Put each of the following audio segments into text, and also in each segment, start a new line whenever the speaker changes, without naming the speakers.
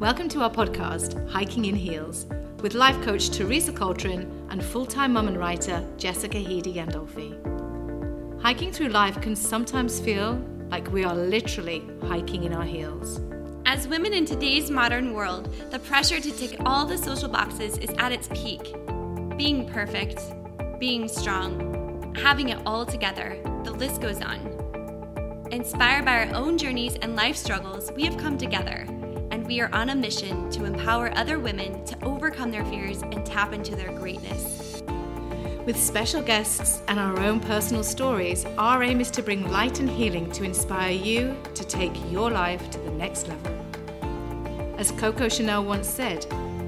Welcome to our podcast, Hiking in Heels, with life coach Teresa Coltrane and full time mum and writer Jessica Heedy Gandolfi. Hiking through life can sometimes feel like we are literally hiking in our heels.
As women in today's modern world, the pressure to tick all the social boxes is at its peak. Being perfect, being strong, having it all together, the list goes on. Inspired by our own journeys and life struggles, we have come together, we are on a mission to empower other women to overcome their fears and tap into their greatness.
With special guests and our own personal stories, our aim is to bring light and healing to inspire you to take your life to the next level. As Coco Chanel once said,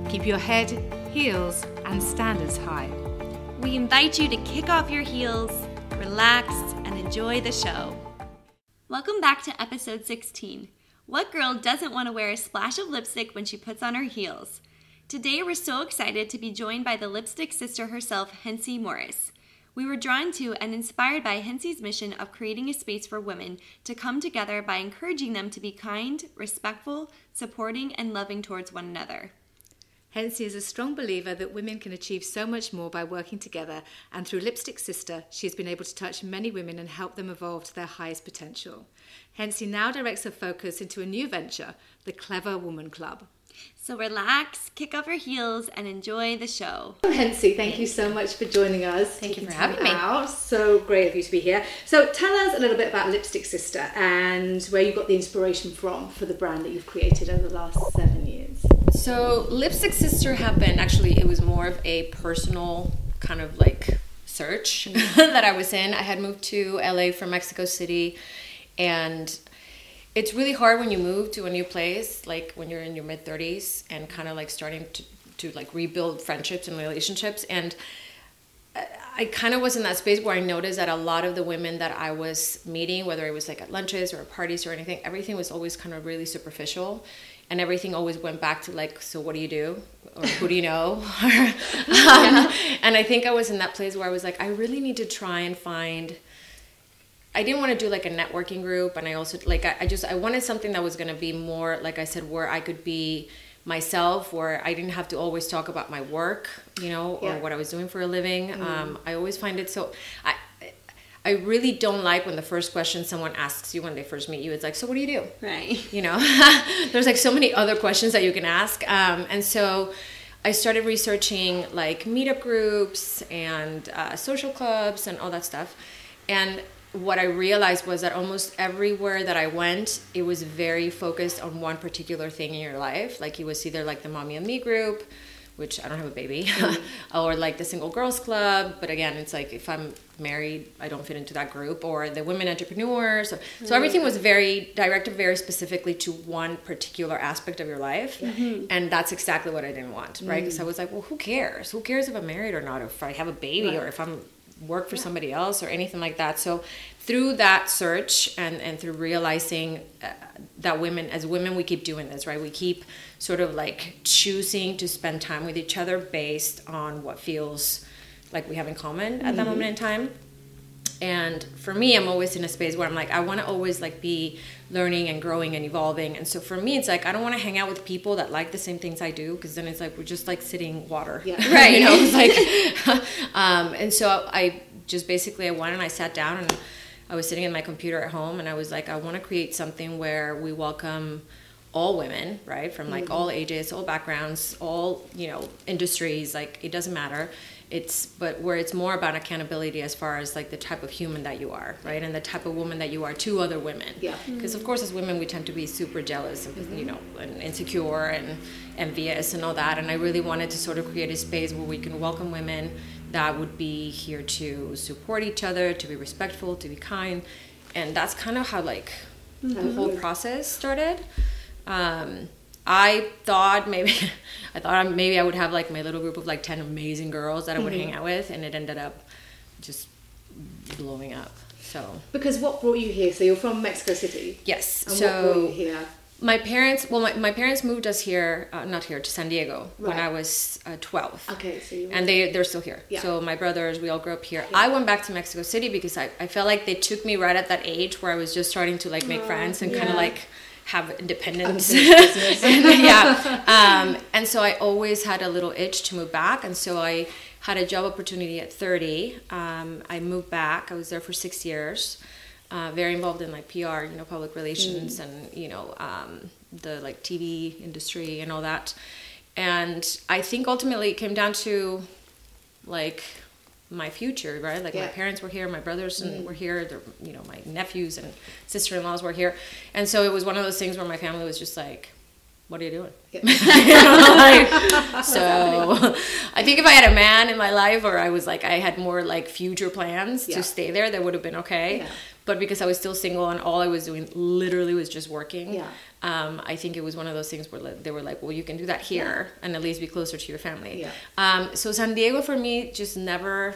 keep your head, heels, and standards high.
We invite you to kick off your heels, relax, and enjoy the show. Welcome back to episode 16. What girl doesn't want to wear a splash of lipstick when she puts on her heels? Today, we're so excited to be joined by the lipstick sister herself, Hensie Morris. We were drawn to and inspired by Hensie's mission of creating a space for women to come together by encouraging them to be kind, respectful, supporting, and loving towards one another.
Hensie is a strong believer that women can achieve so much more by working together, and through Lipstick Sister, she has been able to touch many women and help them evolve to their highest potential. Hensie now directs her focus into a new venture, the Clever Woman Club.
So relax, kick off your heels, and enjoy the show.
Hensie, thank you so much for joining us.
Thank you for having me.
out. So great of you to be here. So tell us a little bit about Lipstick Sister and where you got the inspiration from for the brand that you've created over the last seven years.
So Lipstick Sister happened actually it was more of a personal kind of like search that I was in. I had moved to LA from Mexico City and it's really hard when you move to a new place, like when you're in your mid 30s and kind of like starting to, to like rebuild friendships and relationships and I- kind of was in that space where I noticed that a lot of the women that I was meeting, whether it was like at lunches or at parties or anything, everything was always kind of really superficial. And everything always went back to like, so what do you do? Or who do you know? um, And I think I was in that place where I was like, I really need to try and find. I didn't want to do like a networking group, and I also like I, I just I wanted something that was going to be more like I said, where I could be myself, where I didn't have to always talk about my work, you know, or what I was doing for a living. Um, I always find it so. I I really don't like when the first question someone asks you when they first meet you, it's like, so what do you do?
Right.
you know there's like so many other questions that you can ask um, and so i started researching like meetup groups and uh, social clubs and all that stuff and what i realized was that almost everywhere that i went it was very focused on one particular thing in your life like it was either like the mommy and me group which I don't have a baby, or like the single girls club. But again, it's like if I'm married, I don't fit into that group, or the women entrepreneurs. So, so mm-hmm. everything was very directed very specifically to one particular aspect of your life, mm-hmm. and that's exactly what I didn't want, right? Mm-hmm. Because I was like, well, who cares? Who cares if I'm married or not? Or if I have a baby, or if I'm work for somebody else or anything like that. So through that search and and through realizing uh, that women as women we keep doing this, right? We keep sort of like choosing to spend time with each other based on what feels like we have in common at that moment in time. And for me, I'm always in a space where I'm like, I want to always like be learning and growing and evolving. And so for me, it's like I don't want to hang out with people that like the same things I do because then it's like we're just like sitting water,
Yeah.
right? You know, it's like, um, and so I just basically I went and I sat down and I was sitting in my computer at home and I was like, I want to create something where we welcome all women, right, from like all ages, all backgrounds, all you know industries. Like it doesn't matter. It's but where it's more about accountability as far as like the type of human that you are, right, and the type of woman that you are to other women.
Yeah. Mm-hmm.
Because of course, as women, we tend to be super jealous and mm-hmm. you know and insecure and envious and all that. And I really wanted to sort of create a space where we can welcome women that would be here to support each other, to be respectful, to be kind, and that's kind of how like the mm-hmm. whole process started. Um, I thought maybe I thought maybe I would have like my little group of like ten amazing girls that I would hang out with, and it ended up just blowing up. So
Because what brought you here? So you're from Mexico City.
yes,
And what brought you
so
here?
my parents well my, my parents moved us here uh, not here to san diego when i was uh, 12
Okay, so you
and they they're still here
Yeah.
so my brothers we all grew up here i went back to mexico city because I, I felt like they took me right at that age where i was just starting to like make friends and kind of like have independence. And, yeah. Um, and so I always had a little itch to move back. And so I had a job opportunity at 30. Um, I moved back. I was there for six years. Uh, very involved in like PR, you know, public relations, and you know, um, the like TV industry and all that. And I think ultimately it came down to like my future, right? Like my parents were here, my brothers and were here, you know, my nephews and sister-in-laws were here, and so it was one of those things where my family was just like, "What are you doing?" Know, like, so I think if I had a man in my life, or I was like, I had more like future plans
Yeah.
to stay there, that would have been okay.
Yeah.
But because I was still single and all I was doing literally was just working,
Yeah.
um, I think it was one of those things where they were like, well, you can do that here and at least be closer to your family.
Yeah.
Um, so San Diego for me just never,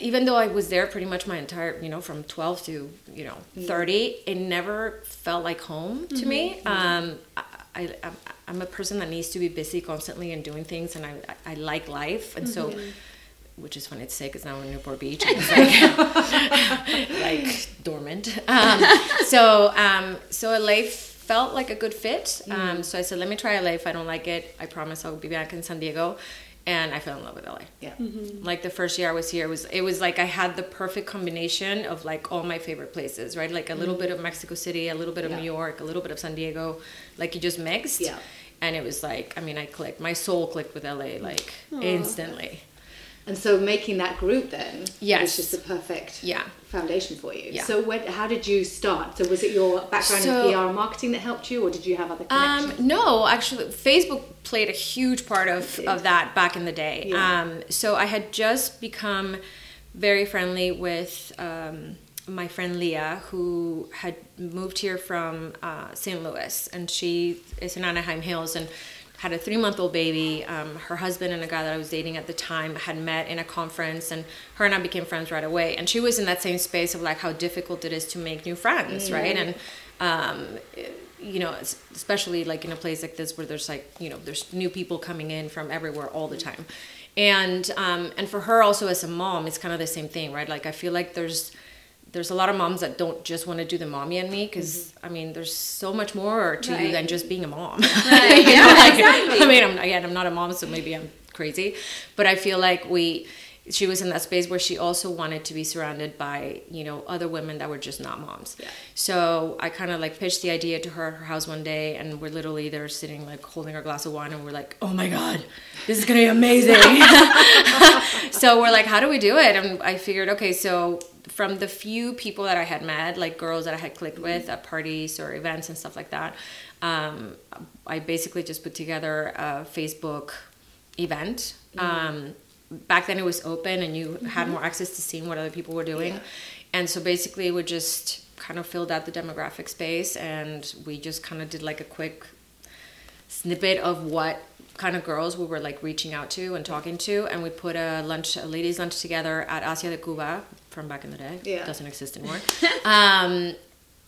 even though I was there pretty much my entire, you know, from 12 to, you know, 30, it never felt like home to me. Um, I, I, I'm- I'm a person that needs to be busy constantly and doing things, and I, I like life. And so, which is funny to say because now I'm in Newport Beach, and it's like, like dormant. Um, so, um, so LA felt like a good fit. Um, so I said, let me try LA. If I don't like it, I promise I'll be back in San Diego. And I fell in love with LA
Yeah.
like the first year I was here it was it was like I had the perfect combination of like all my favorite places, right? Like a little bit of Mexico City, a little bit of
Yeah.
New York, a little bit of San Diego, like you just mixed.
Yeah.
And it was like, I mean, I clicked. My soul clicked with LA like instantly.
And so making that group then
Yes.
was just the perfect
Yeah.
foundation for you.
Yeah.
So when, how did you start? So was it your background
So-
in PR and marketing that helped you or did you have other connections?
Um, no, actually, Facebook played a huge part of, of that back in the day.
Yeah.
Um, so I had just become very friendly with um, my friend Leah, who had moved here from uh, St. Louis, and she is in Anaheim Hills and had a three month old baby. Um, her husband and a guy that I was dating at the time had met in a conference, and her and I became friends right away. And she was in that same space of like how difficult it is to make new friends, right? And um, you know, especially like in a place like this where there's like you know there's new people coming in from everywhere all the time, and um, and for her also as a mom, it's kind of the same thing, right? Like I feel like there's there's a lot of moms that don't just want to do the mommy and me because mm-hmm. I mean there's so much more to you than just being a mom.
Right,
You know,
yeah,
like,
exactly.
I mean, I'm, again, I'm not a mom, so maybe I'm crazy, but I feel like we. She was in that space where she also wanted to be surrounded by, you know, other women that were just not moms.
Yeah.
So I kind of like pitched the idea to her at her house one day, and we're literally there sitting like holding our glass of wine, and we're like, "Oh my god, this is gonna be amazing!" so we're like, "How do we do it?" And I figured, okay, so from the few people that I had met, like girls that I had clicked with at parties or events and stuff like that, um, I basically just put together a Facebook event. Um, back then it was open and you had more access to seeing what other people were doing.
Yeah.
And so basically we just kind of filled out the demographic space and we just kind of did like a quick snippet of what kind of girls we were like reaching out to and talking to and we put a lunch a ladies lunch together at Asia de Cuba from back in the day
Yeah.
doesn't exist anymore um,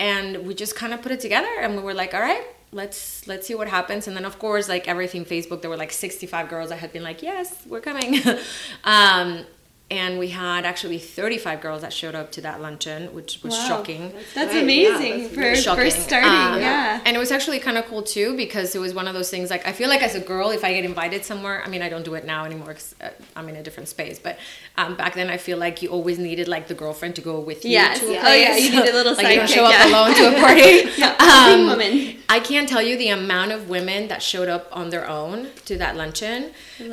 and we just kind of put it together and we were like all right let's let's see what happens. And then of course like everything facebook there were like 65 girls that had been like yes we're coming. Um, and we had actually 35 girls that showed up to that luncheon which was
Wow.
shocking
That's
Right, yeah,
amazing
that's
for
really
shocking.
first starting.
Um,
yeah.
And it was actually kind of cool too because it was one of those things like I feel like as a girl, if I get invited somewhere, I mean, I don't do it now anymore 'cause, uh, I'm in a different space. But um, back then, I feel like you always needed like the girlfriend to go with you.
Yes.
To a
Oh, yeah, you need a little
like you don't show up
yeah.
alone to a party.
Yeah,
Um,
woman.
I can't tell you the amount of women that showed up on their own to that luncheon,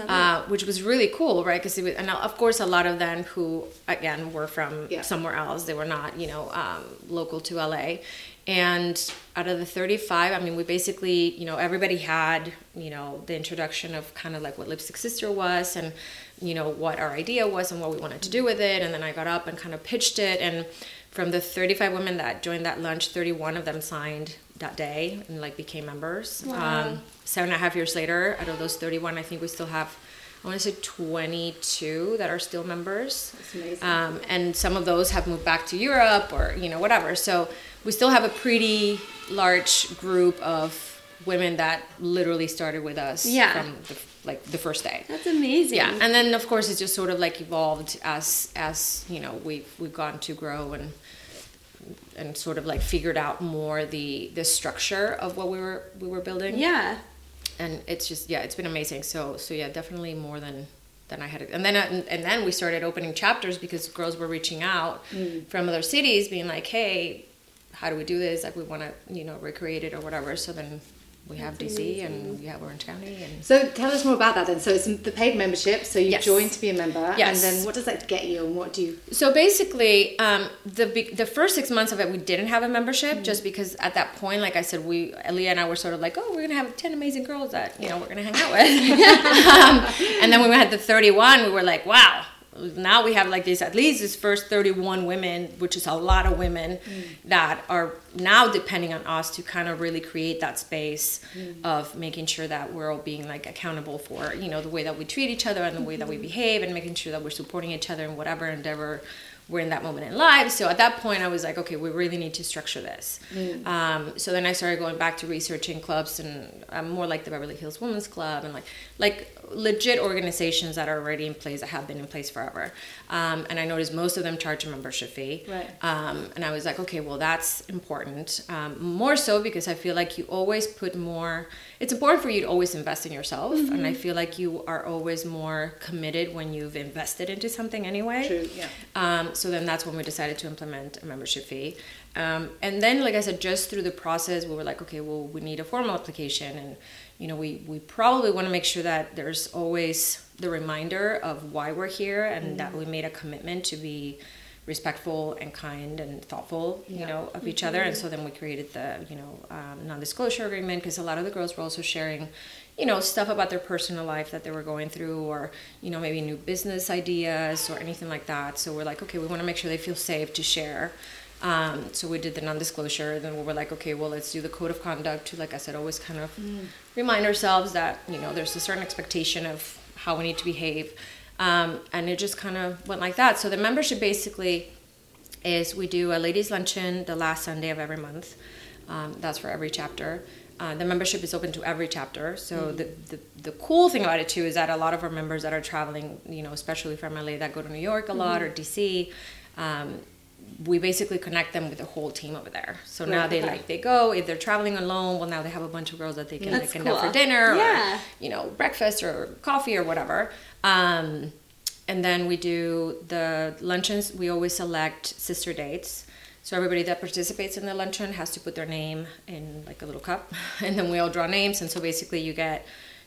uh, which was really cool, right? Because and of course a lot of them who again were from
Yeah.
somewhere else. They were not, you know, um, local to LA. And out of the 35, I mean, we basically, you know, everybody had, you know, the introduction of kind of like what Lipstick Sister was and, you know, what our idea was and what we wanted to do with it. And then I got up and kind of pitched it. And from the 35 women that joined that lunch, 31 of them signed that day and like became members.
Wow.
Um, seven and a half years later, out of those 31, I think we still have, I want to say 22 that are still members.
That's amazing.
Um, and some of those have moved back to Europe or, you know, whatever. So we still have a pretty large group of women that literally started with us
Yeah.
from the, like the first day.
That's amazing.
Yeah, and then of course it's just sort of like evolved as as you know we've we've gotten to grow and and sort of like figured out more the the structure of what we were we were building.
Yeah.
And it's just yeah, it's been amazing. So so yeah, definitely more than than I had. And then uh, and then we started opening chapters because girls were reaching out
Mm.
from other cities, being like, hey, how do we do this? Like we want to you know recreate it or whatever. So then we have DC and we have Orange County and
So tell us more about that then. So it's the paid membership. So you
Yes.
joined to be a member,
Yes.
and then what does that get you, and what do you?
So basically, um, the the first six months of it, we didn't have a membership,
Mm-hmm.
just because at that point, like I said, we Leah and I were sort of like, oh, we're gonna have ten amazing girls that you know we're gonna hang out with, um, and then when we had the thirty one, we were like, wow. Now we have like this at least this first 31 women, which is a lot of women
Mm.
that are now depending on us to kind of really create that space
Mm.
of making sure that we're all being like accountable for, you know, the way that we treat each other and the way that we behave and making sure that we're supporting each other in whatever endeavor we're in that moment in life. So at that point, I was like, okay, we really need to structure this. Um, so then I started going back to researching clubs and i'm more like the Beverly Hills Women's Club and like like legit organizations that are already in place that have been in place forever. Um, and I noticed most of them charge a membership fee.
Right.
Um, and I was like, okay, well, that's important. Um, more so because I feel like you always put more, it's important for you to always invest in yourself. And I feel like you are always more committed when you've invested into something anyway.
True, yeah.
Um, so then that's when we decided to implement a membership fee. Um, and then, like I said, just through the process, we were like, okay, well, we need a formal application. And, you know, we, we probably want to make sure that there's always the reminder of why we're here and that we made a commitment to be respectful and kind and thoughtful, you know, of each other. And so then we created the, you know, um, non-disclosure agreement because a lot of the girls were also sharing, you know, stuff about their personal life that they were going through or, you know, maybe new business ideas or anything like that. So we're like, okay, we want to make sure they feel safe to share. Um, so we did the non-disclosure. Then we were like, okay, well, let's do the code of conduct to, like I said, always kind of remind ourselves that you know there's a certain expectation of how we need to behave, um, and it just kind of went like that. So the membership basically is we do a ladies' luncheon the last Sunday of every month. Um, that's for every chapter. Uh, the membership is open to every chapter. So the, the the cool thing about it too is that a lot of our members that are traveling, you know, especially from LA that go to New York a lot or DC. Um, we basically connect them with the whole team over there. So now they like they go if they're traveling alone. Well, now they have a bunch of girls that they can
That's
like, out for dinner,
Yeah.
or you know breakfast or coffee or whatever. Um, and then we do the luncheons. We always select sister dates. So everybody that participates in the luncheon has to put their name in like a little cup, and then we all draw names. And so basically, you get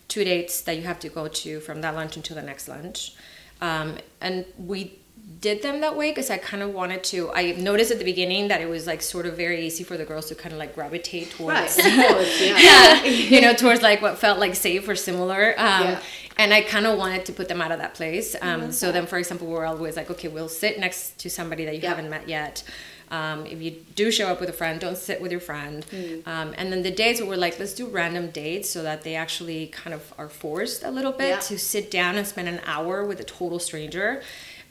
two dates that you have to go to from that luncheon to the next lunch. Um, and we did them that way because I kind of wanted to. I noticed at the beginning that it was like sort of very easy for the girls to kind of like gravitate towards
Right, course, yeah.
yeah, you know, towards like what felt like safe or similar. Um,
Yeah.
And I kind of wanted to put them out of that place. Um, so then, for example, we're always like, okay, we'll sit next to somebody that you
Yeah.
haven't met yet. Um, if you do show up with a friend, don't sit with your friend.
Mm.
Um, and then the dates where we're like, let's do random dates so that they actually kind of are forced a little bit
Yeah.
to sit down and spend an hour with a total stranger.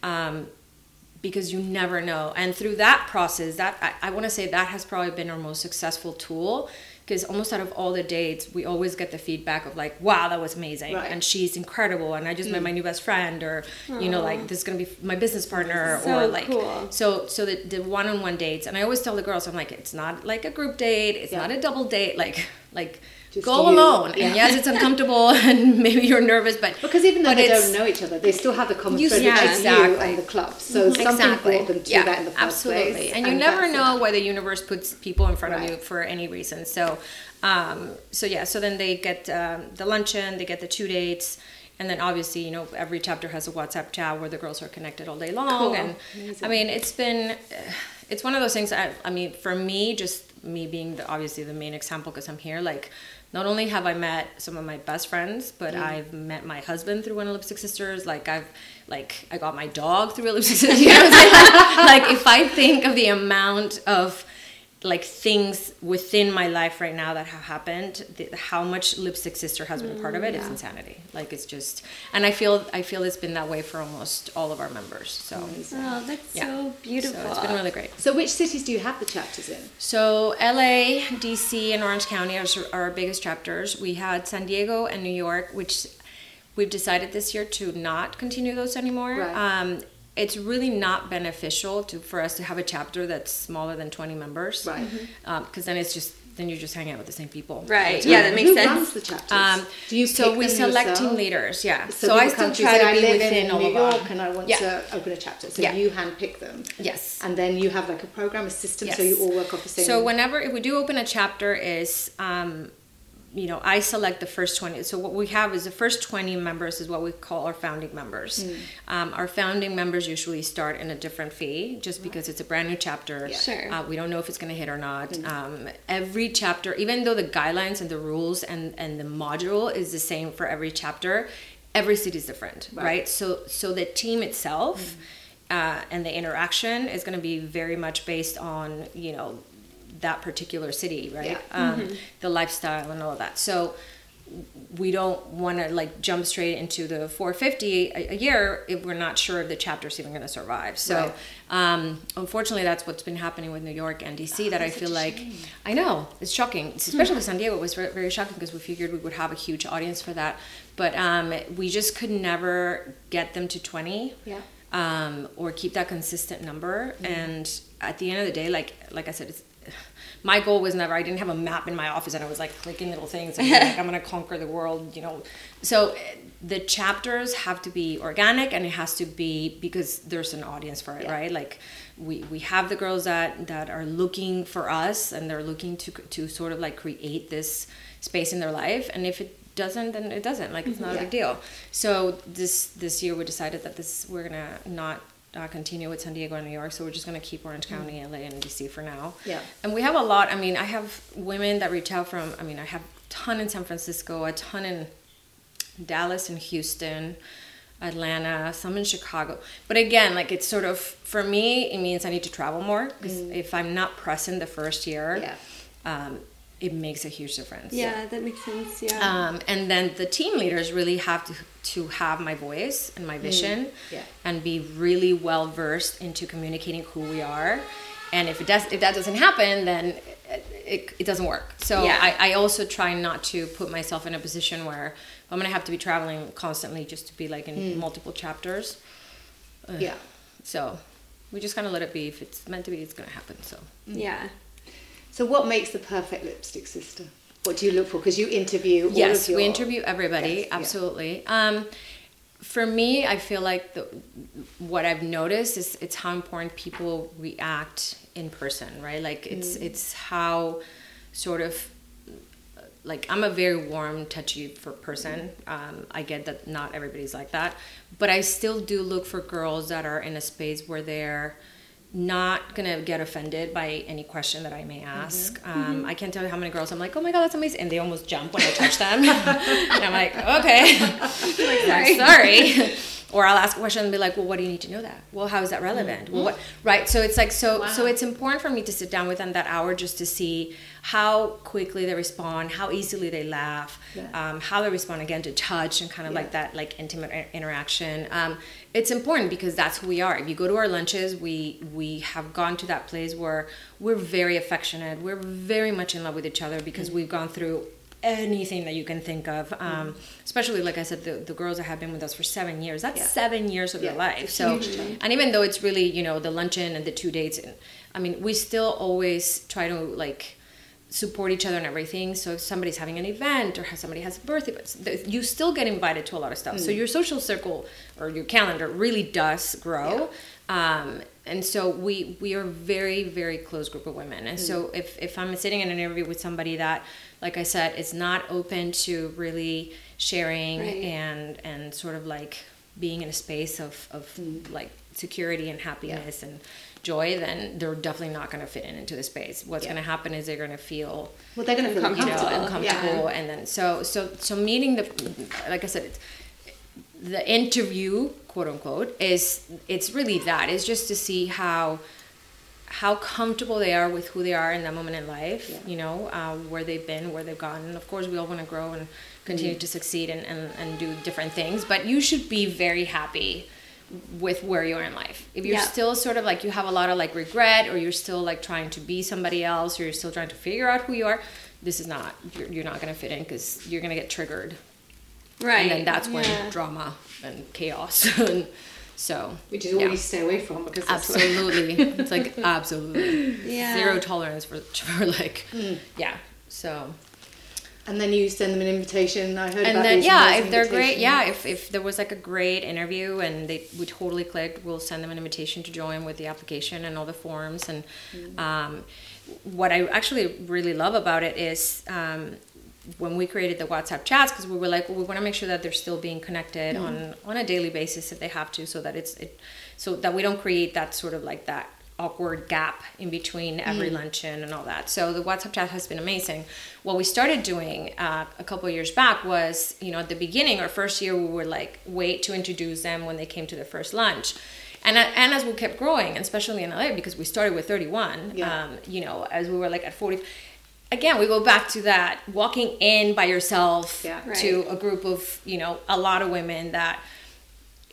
Um, because you never know. And through that process, that I, I want to say that has probably been our most successful tool. Because almost out of all the dates, we always get the feedback of like, "Wow, that was amazing,"
Right.
and she's incredible, and I just met my new best friend, or you know, like this is gonna be my business partner,
So
or like
cool.
so. So the, the one-on-one dates, and I always tell the girls, I'm like, it's not like a group date, it's
Yeah.
not a double date, like like
Just
go
you.
alone.
Yeah.
And yes, it's uncomfortable, and maybe you're nervous, but
Because even though
but
they don't know each other, they still have the common thread,
yeah,
is you.
Mm-hmm.
and the club. So something brought them to
yeah,
that in the first
absolutely.
place.
And you never know why the universe puts people in front of you for any reason. So, um, so yeah. So then they get um, the luncheon, they get the two dates, and then obviously, you know, every chapter has a WhatsApp chat where the girls are connected all day long.
Cool.
And I mean, it's been, it's one of those things. I, I mean, for me, just me being the, obviously the main example because I'm here, like. Not only have I met some of my best friends, but
Mm.
I've met my husband through one of Lipstick Sisters. Like I've, like I got my dog through a Lipstick Sisters. You know what I'm saying? like if I think of the amount of like things within my life right now that have happened the, how much lipstick sister has been a part of it it's insanity like it's just and i feel i feel it's been that way for almost all of our members so
Oh, that's
yeah
so beautiful.
so it's been really great
So which cities do you have the chapters in?
so LA, DC, and Orange County are are our biggest chapters. We had San Diego and New York, which we've decided this year to not continue those anymore.
Right.
Um, it's really not beneficial to for us to have a chapter that's smaller than 20 members
Right.
because then it's just then you're just hanging out with the same people
Right. Yeah, that makes
Who
sense.
runs the chapters?
um,
Do you
so we
them
select
yourself?
team leaders yeah so,
people
i still try to
I
be
live
within
in
all
New
of our-
York and I want
Yeah.
to open a chapter. So
Yeah.
you handpick them.
yes
And then you have like a program, a system, so you all work off the same.
So whenever if we do open a chapter, is um, you know I select the first twenty. So what we have is the first twenty members is what we call our founding members.
Hmm.
Um, our founding members usually start in a different fee, just because it's a brand new chapter.
Yeah.
Sure.
Uh, we don't know if it's going to hit or not.
Hmm.
Um, every chapter, even though the guidelines and the rules and and the module is the same for every chapter, every city is different, right?
Right.
So so the team itself.
Hmm.
Uh, and the interaction is going to be very much based on you know that particular city right
Yeah.
um, the lifestyle and all of that so we don't want to like jump straight into the 450 a, a year if we're not sure if the chapter's even going to survive so
Right.
um, unfortunately that's what's been happening with new york and dc that i feel like
shame.
i know it's shocking especially san diego was very, very shocking because we figured we would have a huge audience for that but um, we just could never get them to 20
Yeah.
um, or keep that consistent number. And at the end of the day, like like I said, it's, my goal was never. I didn't have a map in my office, and I was like clicking little things, and like I'm gonna conquer the world, you know. So eh, the chapters have to be organic, and it has to be because there's an audience for it,
Yeah.
right? Like we we have the girls that that are looking for us, and they're looking to to sort of like create this space in their life, and if it doesn't then it doesn't like it's not a big deal so this this year we decided that this we're gonna not uh, continue with San Diego and New York, so we're just gonna keep Orange County, LA, and DC for now.
Yeah.
And we have a lot. I mean, I have women that reach out from. I mean, I have a ton in San Francisco, a ton in Dallas and Houston, Atlanta, some in Chicago. But again, like it's sort of for me, it means I need to travel more because if I'm not present the first year,
Yeah.
um, it makes a huge difference.
Yeah, that makes sense. Yeah.
Um, and then the team leaders really have to to have my voice and my vision,
yeah.
and be really well versed into communicating who we are. And if it does, if that doesn't happen, then it, it, it doesn't work. So
Yeah.
I, I also try not to put myself in a position where I'm gonna have to be traveling constantly just to be like in multiple chapters.
Yeah.
So we just kind of let it be. If it's meant to be, it's gonna happen. So
yeah.
So what makes the perfect lipstick sister? What do you look for? Because you interview.
yes
your,
we interview everybody
Yes, yeah.
absolutely um, for me i feel like the, what i've noticed is it's how important people react in person right like it's
Mm.
it's how sort of like i'm a very warm touchy for person um, i get that not everybody's like that but i still do look for girls that are in a space where they're not gonna get offended by any question that I may mm-hmm. ask. Mm-hmm. Um, I can't tell you how many girls I'm like, oh my god, that's amazing, and they almost jump when I touch them, and I'm like, okay, sorry, sorry. Or I'll ask a question and be like, well, what do you need to know that? Well, how is that relevant? Mm-hmm. Well, what? Right. So it's like so. So it's important for me to sit down with them that hour just to see how quickly they respond, how easily they laugh,
Yeah.
um, how they respond again to touch and kind of like that like intimate interaction. Um, it's important because that's who we are. If you go to our lunches, we we have gone to that place where we're very affectionate. We're very much in love with each other because
Mm.
we've gone through anything that you can think of. Um, especially like I said, the, the girls that have been with us for seven years. That's
Yeah.
seven years of
Yeah,
your life. So, and even though it's really you know the luncheon and the two dates, and I mean we still always try to like support each other and everything. So if somebody's having an event or somebody has a birthday, but you still get invited to a lot of stuff. So
Mm.
your social circle or your calendar really does grow. Um, and so we we are very very close group of women. And so
Mm.
if if I'm sitting in an interview with somebody that, like I said, is not open to really sharing
Right.
and and sort of like being in a space of of like security and happiness and joy, then they're definitely not going to fit in into the space. What's
Yeah.
going to happen is they're going to feel
Well, they're going to feel
you know,
uncomfortable.
uncomfortable, and then so so so meeting the like I said, it's, the interview quote unquote is it's really that it's just to see how how comfortable they are with who they are in that moment in life
Yeah.
you know uh, where they've been where they've gone and of course we all want to grow and continue to succeed and, and, and do different things but you should be very happy with where you are in life if you're
Yeah.
still sort of like you have a lot of like regret or you're still like trying to be somebody else or you're still trying to figure out who you are this is not you're, you're not going to fit in because you're going to get triggered
Right.
and then that's when
yeah.
drama and chaos and So
Which is what
yeah.
you stay away from because
absolutely it's like absolutely
Yeah.
zero tolerance for, for like
Mm.
yeah so
And then you send them an invitation. I heard
and
about
then
these
yeah if they're great yeah if, if there was like a great interview and they we totally clicked we'll send them an invitation to join with the application and all the forms and
Mm.
um, what i actually really love about it is um, when we created the whatsapp chats because we were like well, we want to make sure that they're still being connected
Mm-hmm.
on on a daily basis if they have to so that it's it so that we don't create that sort of like that awkward gap in between every
Mm.
luncheon and all that. So the WhatsApp chat has been amazing. What we started doing uh, a couple of years back was, you know, at the beginning or first year, we were like wait to introduce them when they came to their first lunch. And, uh, and as we kept growing, especially in LA, because we started with 31,
Yeah.
um, you know, as we were like at 40, again, we go back to that walking in by yourself
Yeah.
to a group of, you know, a lot of women that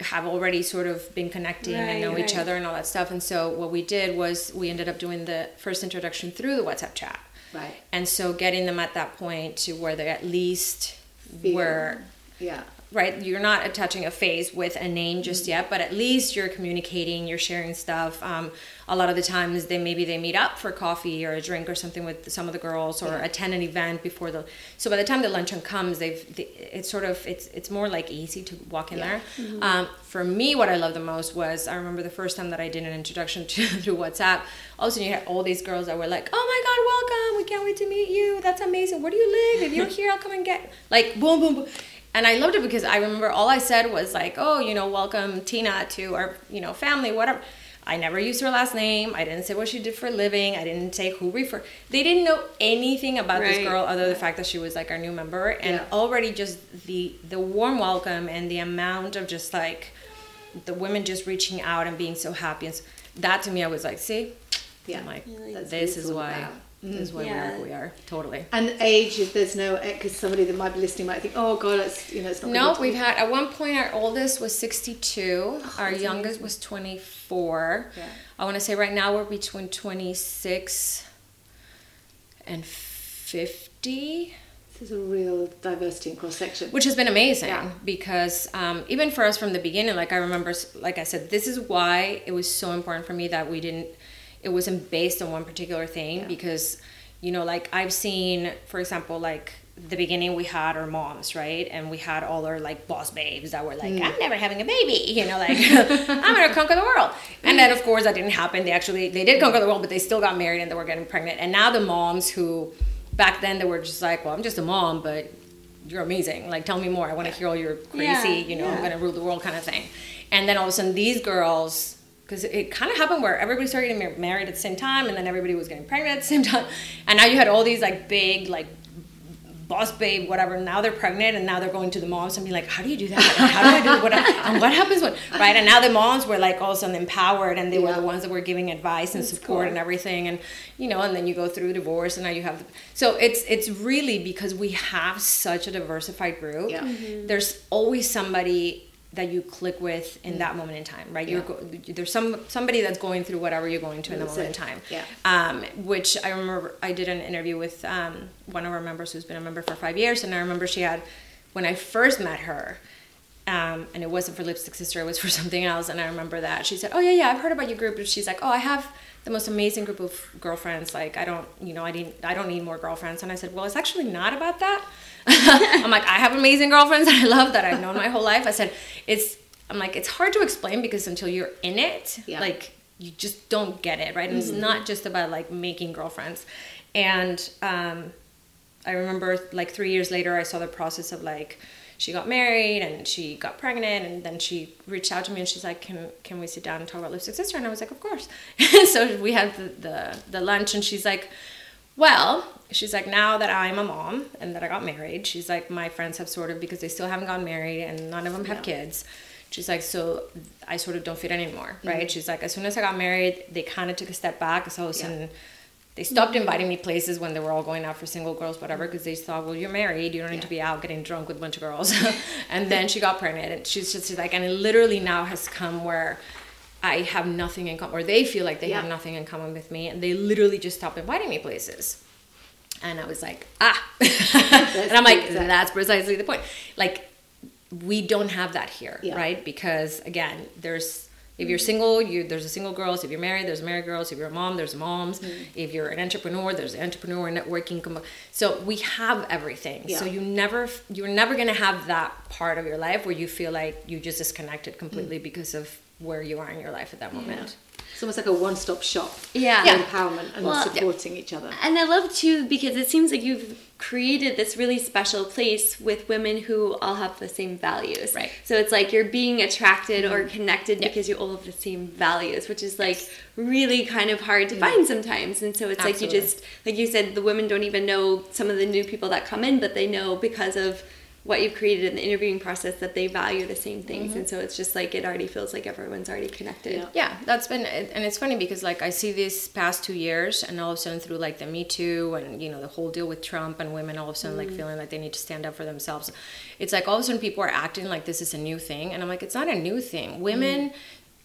have already sort of been connecting and know
Right,
each other and all that stuff. And so what we did was we ended up doing the first introduction through the WhatsApp chat.
Right.
And so getting them at that point to where they at least
Feel-
were
Yeah.
Right you're not attaching a face with a name just yet but at least you're communicating you're sharing stuff. Um, a lot of the times they maybe they meet up for coffee or a drink or something with some of the girls or
Yeah.
attend an event before the so by the time the luncheon comes they've they, it's sort of it's it's more like easy to walk in
Yeah.
there. Um, for me what i love the most was i remember the first time that i did an introduction to through whatsapp all of a sudden you had all these girls that were like oh my god welcome we can't wait to meet you that's amazing where do you live? If you're here i'll come and get like boom boom boom and I loved it because I remember all I said was like, "Oh, you know, welcome Tina to our, you know, family, whatever." I never used her last name. I didn't say what she did for a living. I didn't say who refer. They didn't know anything about this girl other than the fact that she was like our new member, and
Yeah.
already just the the warm welcome and the amount of just like the women just reaching out and being so happy and s- that to me, I was like, "See,
Yeah.
I'm like, this is why,
about.
This is why we are who we are, totally."
And age, if there's no, because somebody that might be listening might think, oh God, it's you know, it's not.
No, we've had at one point our oldest was 62, our
that's
youngest was 24.
Yeah.
I want to say right now we're between 26 and 50,
This is a real diversity and cross section.
which has been amazing
Yeah.
because um, even for us from the beginning, like I remember, like I said, this is why it was so important for me that we didn't, it wasn't based on one particular thing
Yeah.
because, you know, like I've seen, for example, like the beginning we had our moms, right? And we had all our like boss babes that were like, mm. I'm never having a baby, you know, like I'm gonna conquer the world. And then mm. of course that didn't happen. They actually they did conquer the world, but they still got married and they were getting pregnant. And now the moms who back then they were just like, Well, I'm just a mom, but you're amazing. Like tell me more. I wanna hear all your crazy,
Yeah,
you know, I'm gonna rule the world kind of thing. And then all of a sudden these girls because it kind of happened where everybody started getting mar- married at the same time and then everybody was getting pregnant at the same time and now you had all these like big like boss babe, whatever. Now they're pregnant, and now they're going to the moms and be like, "How do you do that? How do I do what?" and what happens when right? And now the moms were like all of a sudden empowered, and they were the ones that were giving advice and support
cool.
and everything. And you know, and then you go through divorce, and now you have. the, So it's it's really because we have such a diversified group.
Yeah.
There's always somebody that you click with in that moment in time, right? You're there's some somebody that's going through whatever you're going through in the moment in time
Yeah.
um, which I remember I did an interview with um, one of our members who's been a member for five years, and I remember she had when I first met her. Um, and it wasn't for Lipstick Sister; it was for something else. And I remember that she said, "Oh yeah, yeah, I've heard about your group." And she's like, "Oh, I have the most amazing group of girlfriends. Like, I don't, you know, I didn't, I don't need more girlfriends." And I said, "Well, it's actually not about that. I'm like, I have amazing girlfriends that I love that I've known my whole life." I said, "It's, I'm like, it's hard to explain because until you're in it,
Yeah.
like." you just don't get it, right? And it's not just about like making girlfriends. And um, I remember like three years later, I saw the process of like she got married and she got pregnant, and then she reached out to me and she's like, "Can can we sit down and talk about Lipstick Sister?" And I was like, "Of course." so we had the, the the lunch, and she's like. Well, she's like, now that I'm a mom and that I got married, she's like, my friends have sort of, because they still haven't gotten married and none of them have
Yeah.
kids, she's like, so I sort of don't fit anymore, right?
Mm-hmm.
She's like, as soon as I got married, they kind of took a step back. So all of a
Yeah.
sudden, they stopped inviting me places when they were all going out for single girls, whatever, because they thought, well, you're married, you don't need
Yeah.
to be out getting drunk with a bunch of girls. and then she got pregnant, and she's just she's like, and it literally now has come where I have nothing in common, or they feel like they have nothing in common with me, and they literally just stop inviting me places. And I was like, ah. and I'm like,
exactly.
that's precisely the point. Like, we don't have that here,
Yeah.
right? Because again, there's if you're single, you there's a single girls. If you're married, there's married girls. If you're a mom, there's moms.
Mm-hmm.
If you're an entrepreneur, there's entrepreneur networking. com- So we have everything. So you never you're never gonna have that part of your life where you feel like you just disconnected completely
Mm.
because of where you are in your life at that moment.
It's almost like a one-stop shop.
Yeah. Yeah.
empowerment and
Well,
supporting each other.
And I love too because it seems like you've created this really special place with women who all have the same values.
Right.
So it's like you're being attracted or mm-hmm. connected
Yeah.
because you all have the same values, which is like really kind of hard to mm-hmm. find sometimes. And so it's like you just like you said, the women don't even know some of the new people that come in, but they know because of what you've created in the interviewing process that they value the same things. Mm-hmm. And so it's just like it already feels like everyone's already connected.
Yeah.
yeah that's been and it's funny because like i see these past two years and all of a sudden through like the me too and you know the whole deal with trump and women all of a sudden like mm. feeling like they need to stand up for themselves. It's like all of a sudden people are acting like this is a new thing. And i'm like it's not a new thing. Women mm.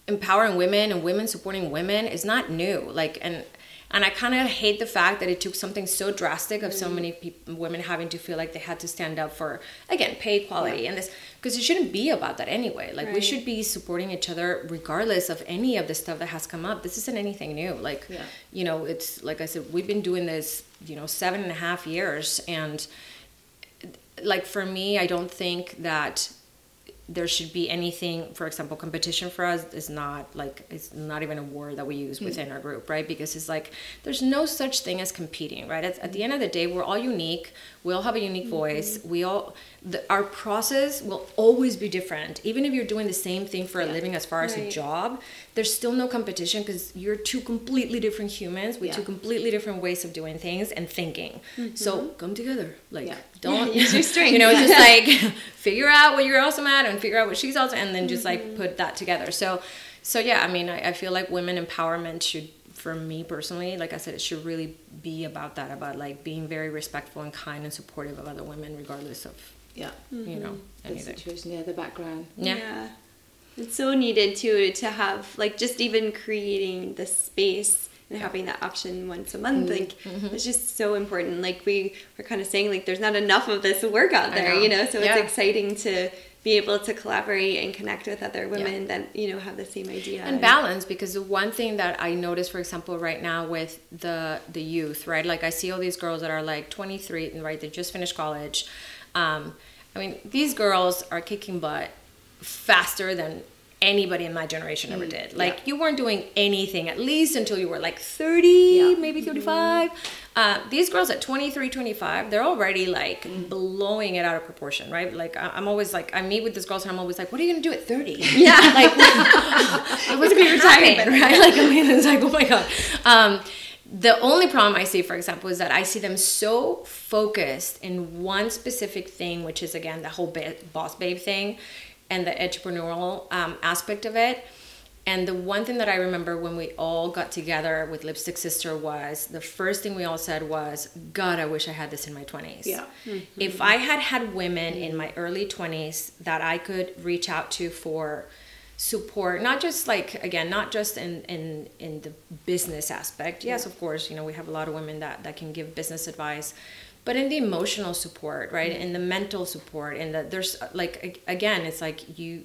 empowering women and women supporting women is not new. Like and and I kind of hate the fact that it took something so drastic of so mm-hmm. many people, women having to feel like they had to stand up for again pay equality and this because it shouldn't be about that anyway. Like we should be supporting each other regardless of any of the stuff that has come up. This isn't anything new. Like
Yeah.
you know, it's like I said, we've been doing this you know seven and a half years, and like for me, I don't think that there should be anything for example competition for us is not like it's not even a word that we use hmm. within our group right? Because it's like there's no such thing as competing right? At, at the end of the day we're all unique. We all have a unique mm-hmm. voice. We all the, our process will always be different. Even if you're doing the same thing for a living as far as a job there's still no competition because you're two completely different humans with
Yeah.
two completely different ways of doing things and thinking so come together like
Yeah.
don't
use your strength.
you know it's just like figure out what you're awesome at and figure out what she's awesome and then just
Mm-hmm.
like put that together so so yeah i mean I, I feel like women empowerment should for me personally like i said it should really be about that about like being very respectful and kind and supportive of other women regardless of
Yeah.
you know
The
anything
situation, yeah, the background.
yeah.
It's so needed too to have like just even creating the space and having that option once a month. Like
Mm-hmm.
it's just so important. Like we were kind of saying, like there's not enough of this work out there,
know.
you know. So
Yeah.
it's exciting to be able to collaborate and connect with other women that you know have the same idea
and balance because the one thing that i notice for example right now with the the youth right like i see all these girls that are like 23 and right they just finished college um, i mean these girls are kicking butt faster than anybody in my generation ever did. Like you weren't doing anything at least until you were like 30
Yeah.
maybe 35 uh, these girls at 23 25 they're already like blowing it out of proportion right? Like I- i'm always like i meet with these girls and i'm always like what are you gonna do at 30
Yeah.
like I was gonna be retired, right? Like I mean, it's like oh my god. Um, the only problem I see, for example, is that I see them so focused in one specific thing, which is again the whole ba- boss babe thing, and the entrepreneurial um, aspect of it. And the one thing that I remember when we all got together with Lipstick Sister was the first thing we all said was, "God, I wish I had this in my 20s."
Yeah.
If I had had women in my early 20s that I could reach out to for support not just like again not just in in in the business aspect yes of course you know we have a lot of women that that can give business advice but in the emotional support right? Mm-hmm. In the mental support and the there's like again it's like you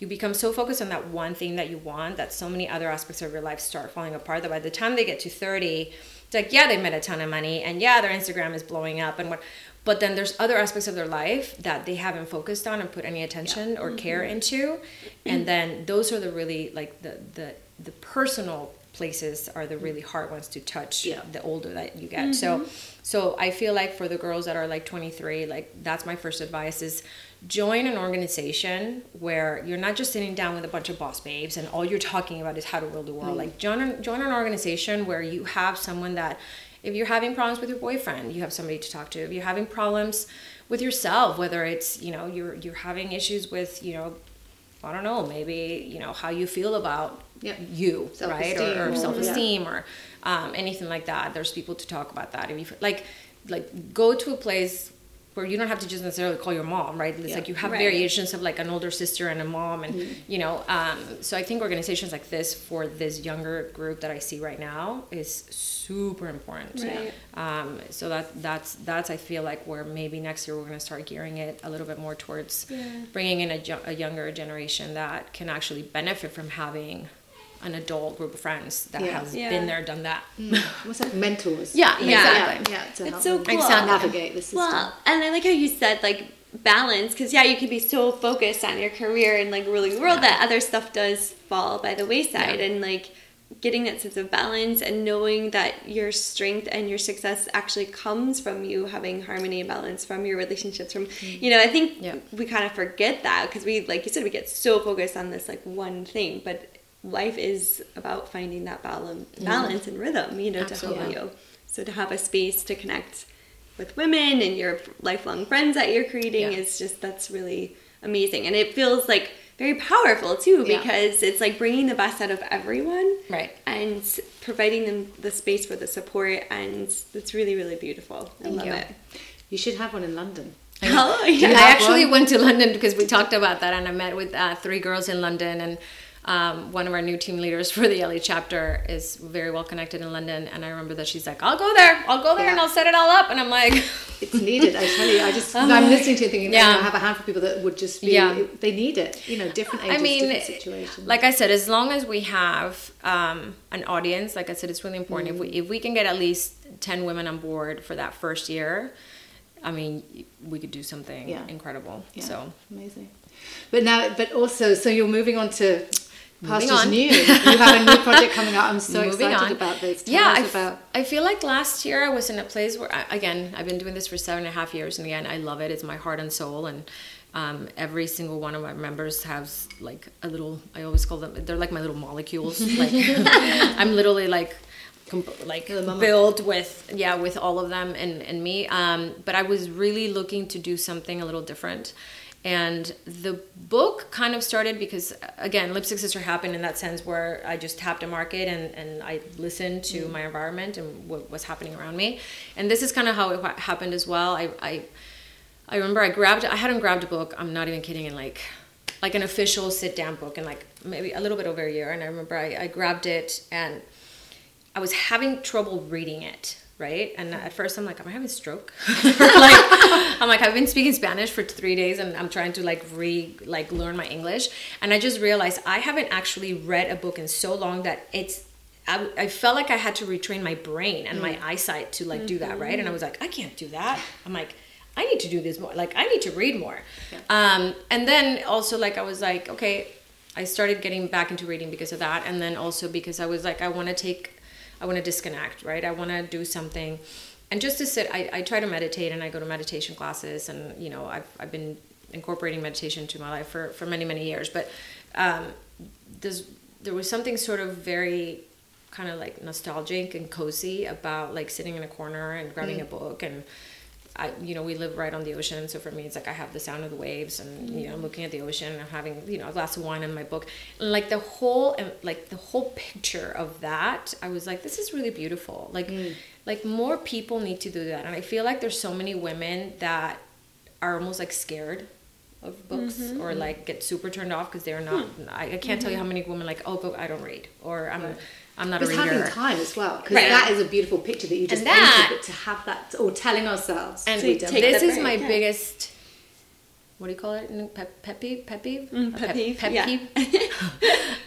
you become so focused on that one thing that you want that so many other aspects of your life start falling apart that by the time they get to 30 it's like yeah they made a ton of money and yeah their instagram is blowing up and what but then there's other aspects of their life that they haven't focused on and put any attention or care mm-hmm. into and mm-hmm. then those are the really like the the the personal places are the mm. really hard ones to touch
Yeah.
the older that you get. So mm-hmm. so i feel like for the girls that are like 23 like that's my first advice is join an organization where you're not just sitting down with a bunch of boss babes and all you're talking about is how to rule the world. Mm. Like join an, join an organization where you have someone that if you're having problems with your boyfriend you have somebody to talk to. If you're having problems with yourself whether it's you know you're you're having issues with you know i don't know maybe you know how you feel about
Yeah.
you right
Self-esteem
or, or
or-
self-esteem or um, anything like that there's people to talk about that if you like like go to a place where you don't have to just necessarily call your mom, right? It's
Yeah.
like you have
Right.
variations of like an older sister and a mom, and
Mm-hmm.
you know. Um, so I think organizations like this for this younger group that I see right now is super important.
Right.
Um, so that that's that's I feel like where maybe next year we're going to start gearing it a little bit more towards
Yeah.
bringing in a, a younger generation that can actually benefit from having an adult group of friends that
Yeah.
has
Yeah.
been there, done that. Hmm.
What's that? Mentors.
Yeah,
Yeah.
exactly.
Yeah, to
It's so
them
cool.
Exactly.
navigate the system.
Well, and I like how you said like balance because yeah, you can be so focused on your career and like ruling the world that other stuff does fall by the wayside,
Yeah.
and like getting that sense of balance and knowing that your strength and your success actually comes from you having harmony and balance from your relationships from mm. you know i think
Yeah.
we kind of forget that because we like you said we get so focused on this like one thing but life is about finding that balance balance and rhythm you know to help you so to have a space to connect with women and your lifelong friends that you're creating
Yeah.
is just that's really amazing and it feels like very powerful too
Yeah.
because it's like bringing the best out of everyone
Right.
and providing them the space for the support and it's really really beautiful i love
you.
it
You should have one in London.
oh
I
yeah
have
actually
one?
went to London because we talked about that, and I met with uh, three girls in London, and um, one of our new team leaders for the LA chapter is very well connected in London, and I remember that she's like, "I'll go there, I'll go there, and I'll set it all up," and I'm like,
It's needed. I tell you, I just I'm listening to it thinking,
Yeah.
yeah. I have a handful of people that would just be.
Yeah.
They need it. You know, different ages,
I mean,
different situations.
like I said, as long as we have um, an audience, like I said, it's really important. If we if we can get at least ten women on board for that first year, I mean, we could do something
Yeah.
incredible.
Yeah,
So
amazing. But now, but also, so you're moving on to Pastures
on.
New. You have a new project coming out. I'm so
Moving
excited
on.
about this. Tell
yeah, I, f-
about.
I feel like last year I was in a place where, I, again, I've been doing this for seven and a half years, and again, I love it. It's my heart and soul, and um, every single one of my members has like a little. I always call them. They're like my little molecules. like I'm literally like. Like
You're the mama.
built with yeah with all of them and and me um, but I was really looking to do something a little different and the book kind of started because again lipstick sister happened in that sense where i just tapped a market and, and i listened to mm-hmm. my environment and what was happening around me. And this is kind of how it happened as well. I i, I remember i grabbed i hadn't grabbed a book i'm not even kidding in like like an official sit down book in like maybe a little bit over a year. And i remember i, I grabbed it and I was having trouble reading it, right? And at first I'm like, am I having a stroke? like, I'm like, I've been speaking Spanish for three days and I'm trying to like re like learn my English. And I just realized I haven't actually read a book in so long that it's I, I felt like I had to retrain my brain and my eyesight to like do that, right? And I was like, I can't do that. I'm like, I need to do this more. Like, I need to read more. Um, and then also, like, I was like, okay, I started getting back into reading because of that. And then also because I was like, I want to take, I want to disconnect, right? I want to do something. And just to sit, I, I try to meditate and I go to meditation classes. And, you know, I've, I've been incorporating meditation into my life for, for many, many years. But um, there's, there was something sort of very kind of like nostalgic and cozy about like sitting in a corner and grabbing a book and I, you know, we live right on the ocean, so for me, it's like I have the sound of the waves, and you know, I'm looking at the ocean, and I'm having, you know, a glass of wine in my book, and like the whole, like the whole picture of that, I was like, this is really beautiful. Like, mm. like more people need to do that, and I feel like there's so many women that are almost like scared of books mm-hmm, or mm-hmm. like get super turned off because they're not. Hmm. I, I can't tell you mm-hmm. how many women like, oh, but I don't read, or I'm, I'm not
It's
a
having time as well, because
Right.
that is a beautiful picture that you just
And that-
painted, to have that, or telling ourselves,
And
freedom.
take
this is
break,
my
yeah.
biggest. What do you call it? Pet, pet peeve? Pet peeve?
Mm,
A
pet peeve, yeah.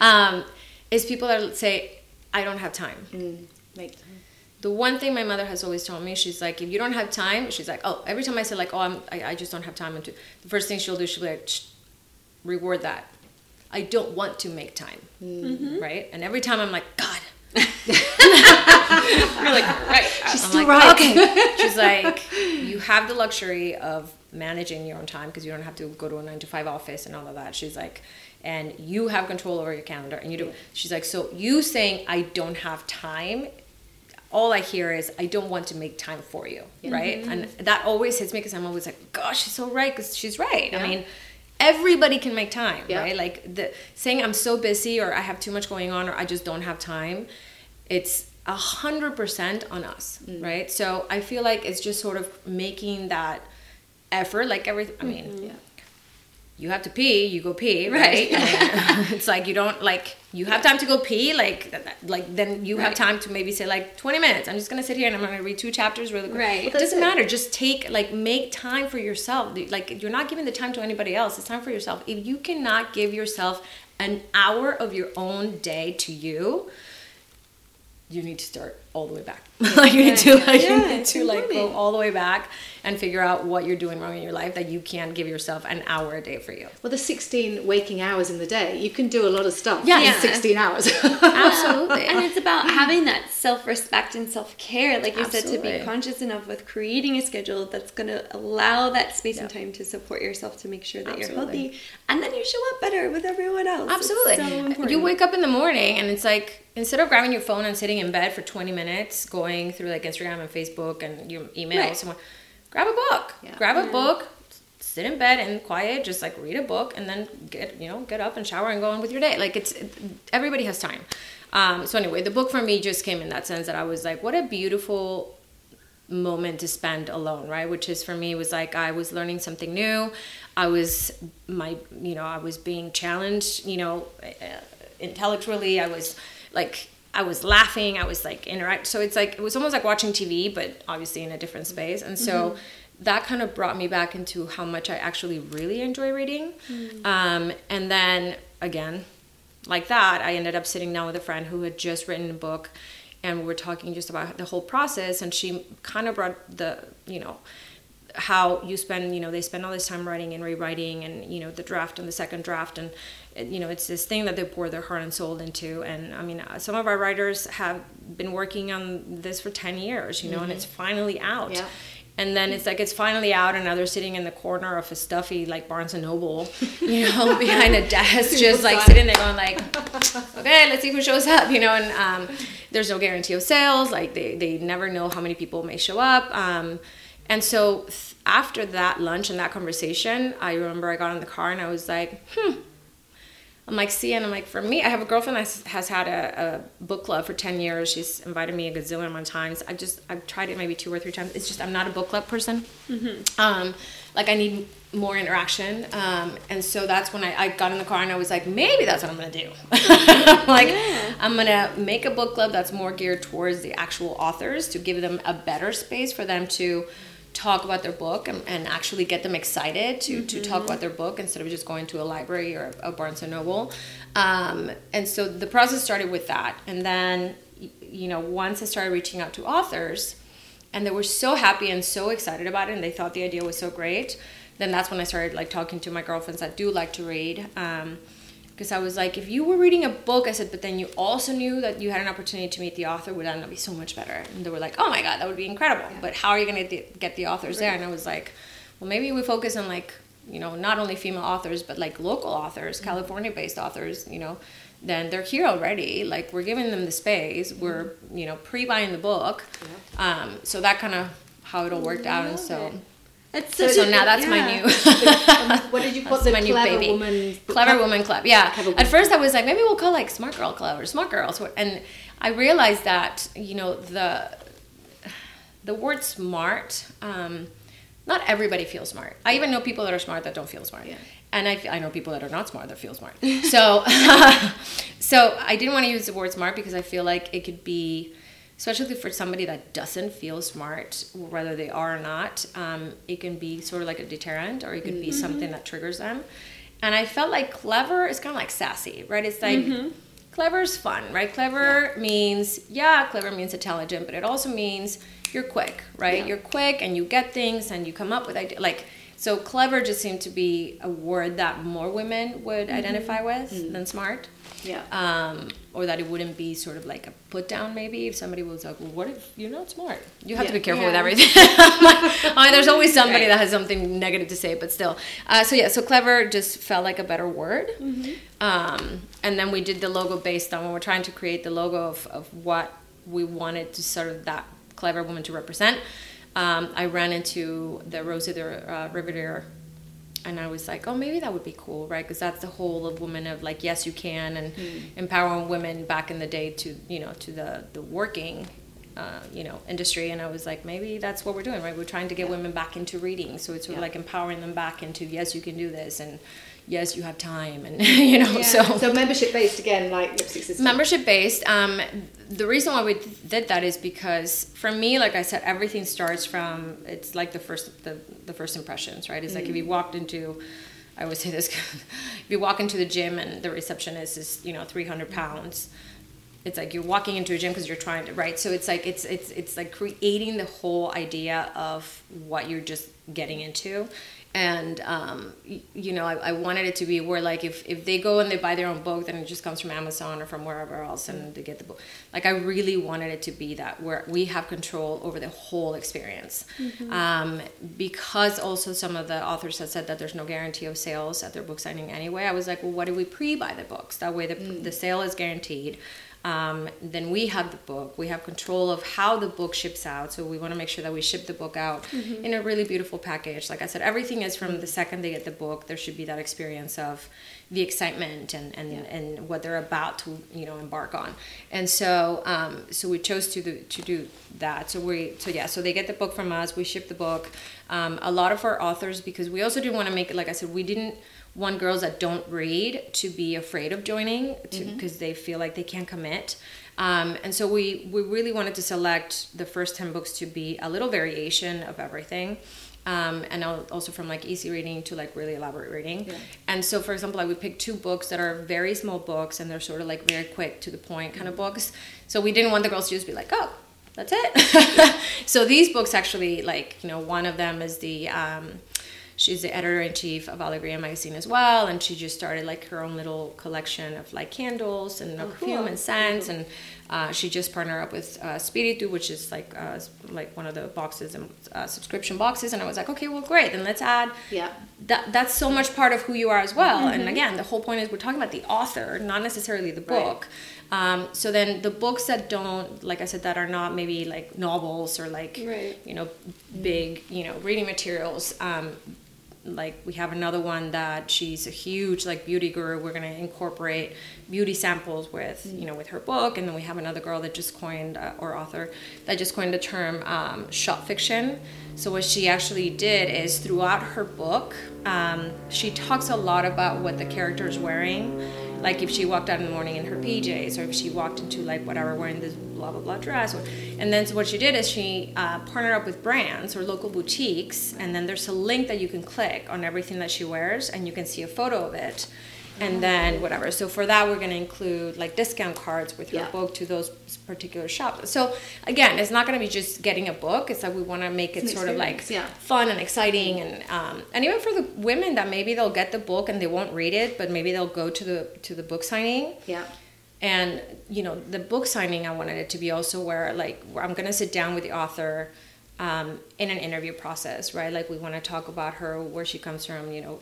um, is people that say, I don't have time.
Mm, make time.
The one thing my mother has always told me, she's like, if you don't have time, she's like, oh, every time I say like, oh, I'm, I, I just don't have time, I'm the first thing she'll do, she'll be like, Shh, reward that. I don't want to make time,
Mm-hmm.
right? And every time I'm like, God,
You're like, right.
She's
I'm
still
like,
right.
Okay. She's like, you have the luxury of managing your own time because you don't have to go to a nine to five office and all of that. She's like, and you have control over your calendar and you do. She's like, so you saying I don't have time. All I hear is I don't want to make time for you, right? And mm-hmm. that always hits me because I'm always like, gosh, she's so right because she's right. I mean, everybody can make time,
Yeah.
right? Like the saying I'm so busy or I have too much going on or I just don't have time. It's a hundred percent on us, mm. right? So I feel like it's just sort of making that effort like everything i mean mm-hmm.
Yeah.
You have to pee, you go pee,
Right.
right? It's like you don't like you have time to go pee, like like then you have time to maybe say like twenty minutes. I'm just gonna sit here and I'm gonna read two chapters really quick.
Right.
It doesn't matter. Just take like make time for yourself. Like you're not giving the time to anybody else. It's time for yourself. If you cannot give yourself an hour of your own day to you, you need to start all the way back. like you need to like you need to like go all the way back and figure out what you're doing wrong in your life that you can't give yourself an hour a day for you.
Well, the 16 waking hours in the day, you can do a lot of stuff
Yeah.
in
Yeah.
16 hours.
Absolutely.
And it's about having that self respect and self care, like you said, to be conscious enough with creating a schedule that's going to allow that space and time to support yourself to make sure that you're healthy. And then you show up better with everyone else.
Absolutely.
so
you wake up in the morning and it's like instead of grabbing your phone and sitting in bed for 20 minutes going through like Instagram and Facebook and your email,
Right.
someone grab a book.
Yeah.
Grab a book, sit in bed and quiet, just like read a book and then get, you know, get up and shower and go on with your day. Like it's everybody has time. Um, so anyway, the book for me just came in that sense that I was like, what a beautiful moment to spend alone right which is for me was like i was learning something new i was my you know i was being challenged you know intellectually i was like i was laughing i was like interact so it's like it was almost like watching tv but obviously in a different space and so that kind of brought me back into how much i actually really enjoy reading. Um, and then again like that, I ended up sitting down with a friend who had just written a book and we were talking just about the whole process and she kind of brought the, you know, how you spend, you know, they spend all this time writing and rewriting and, you know, the draft and the second draft and, you know, it's this thing that they pour their heart and soul into. And I mean, uh, some of our writers have been working on this for 10 years, you know, and it's finally out.
Yeah.
And then it's like it's finally out, and now they're sitting in the corner of a stuffy like Barnes and Noble, you know, behind a desk, just like sitting there going like, okay, let's see who shows up, you know. And um, there's no guarantee of sales. Like they they never know how many people may show up. Um, and so th- after that lunch and that conversation, I remember I got in the car and I was like, hmm. I'm like, see, and I'm like, for me, I have a girlfriend that has, had a, a book club for 10 years. She's invited me a gazillion amount of times. I've just, I've tried it maybe two or three times. It's just, I'm not a book club person. Um, like, I need more interaction. Um, and so that's when I, I got in the car and I was like, maybe that's what I'm going to do. like, I'm going to make a book club that's more geared towards the actual authors to give them a better space for them to talk about their book and, and actually get them excited to, to talk about their book instead of just going to a library or a Barnes and Noble. Um, and so the process started with that. And then, you know, once I started reaching out to authors and they were so happy and so excited about it and they thought the idea was so great, then that's when I started like talking to my girlfriends that do like to read. Um, because I was like, if you were reading a book, I said, but then you also knew that you had an opportunity to meet the author, would that not be so much better? And they were like, oh my god, that would be incredible. But how are you going to get the authors there? And I was like, well, maybe we focus on like, you know, not only female authors, but like local authors, California-based authors. You know, then they're here already. Like we're giving them the space. We're you know pre-buying the book. Um, so that kind of how it all worked out, and so.
It's
So,
a-
now that's my
yeah.
new
what did you call the
my new
clever
baby.
woman?
Clever Woman Club. Yeah.
Clever
At
Woman
first, I was like, maybe we'll call like Smart Girl Club or Smart Girls, and I realized that you know the the word smart. Um, not everybody feels smart. I even know people that are smart that don't feel smart.
Yeah.
And I, I know people that are not smart that feel smart. So, so I didn't want to use the word smart because I feel like it could be, especially for somebody that doesn't feel smart, whether they are or not, um, it can be sort of like a deterrent or it could be mm-hmm. something that triggers them. And I felt like clever is kind of like sassy, right? It's like mm-hmm. clever is fun, right? Clever means, yeah, clever means intelligent, but it also means you're quick, right?
Yeah.
You're quick and you get things and you come up with ideas. Like, so clever just seemed to be a word that more women would mm-hmm. identify with mm. than smart.
Yeah.
Um, or that it wouldn't be sort of like a put down maybe if somebody was like, well, what if you're not smart? You have to be careful with
Yeah.
everything. I mean, there's always somebody that has something negative to say, but still. Uh, so yeah, so clever just felt like a better word. Um, and then we did the logo based on when we're trying to create the logo of, of what we wanted to sort of that clever woman to represent. Um, I ran into the Rosie the uh, Riveter and I was like, oh, maybe that would be cool, right? Because that's the whole of women of like, yes, you can, and empowering women back in the day to, you know, to the the working uh, you know industry. And i was like maybe that's what we're doing right? We're trying to get women back into reading. So it's sort of
Yeah.
like empowering them back into yes you can do this and yes you have time and you know so.
So membership based again, like lipstick sister.
membership based um, the reason why we did that is because for me like i said everything starts from it's like the first the, the first impressions right? It's like if you walked into i always say this if you walk into the gym and the receptionist is you know 300 pounds it's like you're walking into a gym because you're trying to right? So it's like it's it's it's like creating the whole idea of what you're just getting into. And um, you know I, I wanted it to be where like if, if they go and they buy their own book then it just comes from amazon or from wherever else and they get the book. Like i really wanted it to be that where we have control over the whole experience. Um, because also some of the authors have said that there's no guarantee of sales at their book signing anyway. I was like well what do we pre-buy the books? That way the, the sale is guaranteed um, then we have the book. We have control of how the book ships out. So we want to make sure that we ship the book out in a really beautiful package. Like I said, everything is from the second they get the book. There should be that experience of the excitement and and, and what they're about to you know embark on. And so um, so we chose to do, to do that. So we so yeah. So they get the book from us. We ship the book. Um, a lot of our authors because we also didn't want to make it like I said we didn't want girls that don't read to be afraid of joining because they feel like they can't commit. Um, and so we, we really wanted to select the first 10 books to be a little variation of everything. Um, and also from like easy reading to like really elaborate reading. And so, for example, I would pick two books that are very small books and they're sort of like very quick to the point kind of books. So we didn't want the girls to just be like, oh, that's it. so these books actually, like, you know, one of them is the, um, she's the editor in chief of Alegria magazine as well, and she just started like her own little collection of like candles and uh, perfume and scents, and uh, she just partnered up with uh, Spiritu, which is like uh, like one of the boxes and uh, subscription boxes, and I was like, okay, well, great, then let's add
Yeah.
that that's so much part of who you are as well. And again, the whole point is we're talking about the author, not necessarily the book. Um, so then the books that don't, like I said, that are not maybe like novels or like
Right.
you know big you know reading materials. Um, like we have another one that she's a huge like beauty guru. We're going to incorporate beauty samples with you know with her book. And then we have another girl that just coined uh, or author that just coined the term um, shop fiction. So what she actually did is throughout her book um, she talks a lot about what the character is wearing like if she walked out in the morning in her PJs, or if she walked into like whatever wearing this blah blah blah dress, and then so what she did is she uh, partnered up with brands or local boutiques, and then there's a link that you can click on everything that she wears, and you can see a photo of it, and then whatever. So for that, we're going to include like discount cards with your
Yeah.
book to those particular shops. So again, it's not going to be just getting a book. It's like we want to make it sort of like
yeah.
fun and exciting and um, and even for the women that maybe they'll get the book and they won't read it but maybe they'll go to the to the book signing
Yeah.
and you know the book signing i wanted it to be also where like where i'm going to sit down with the author um, in an interview process right like we want to talk about her where she comes from you know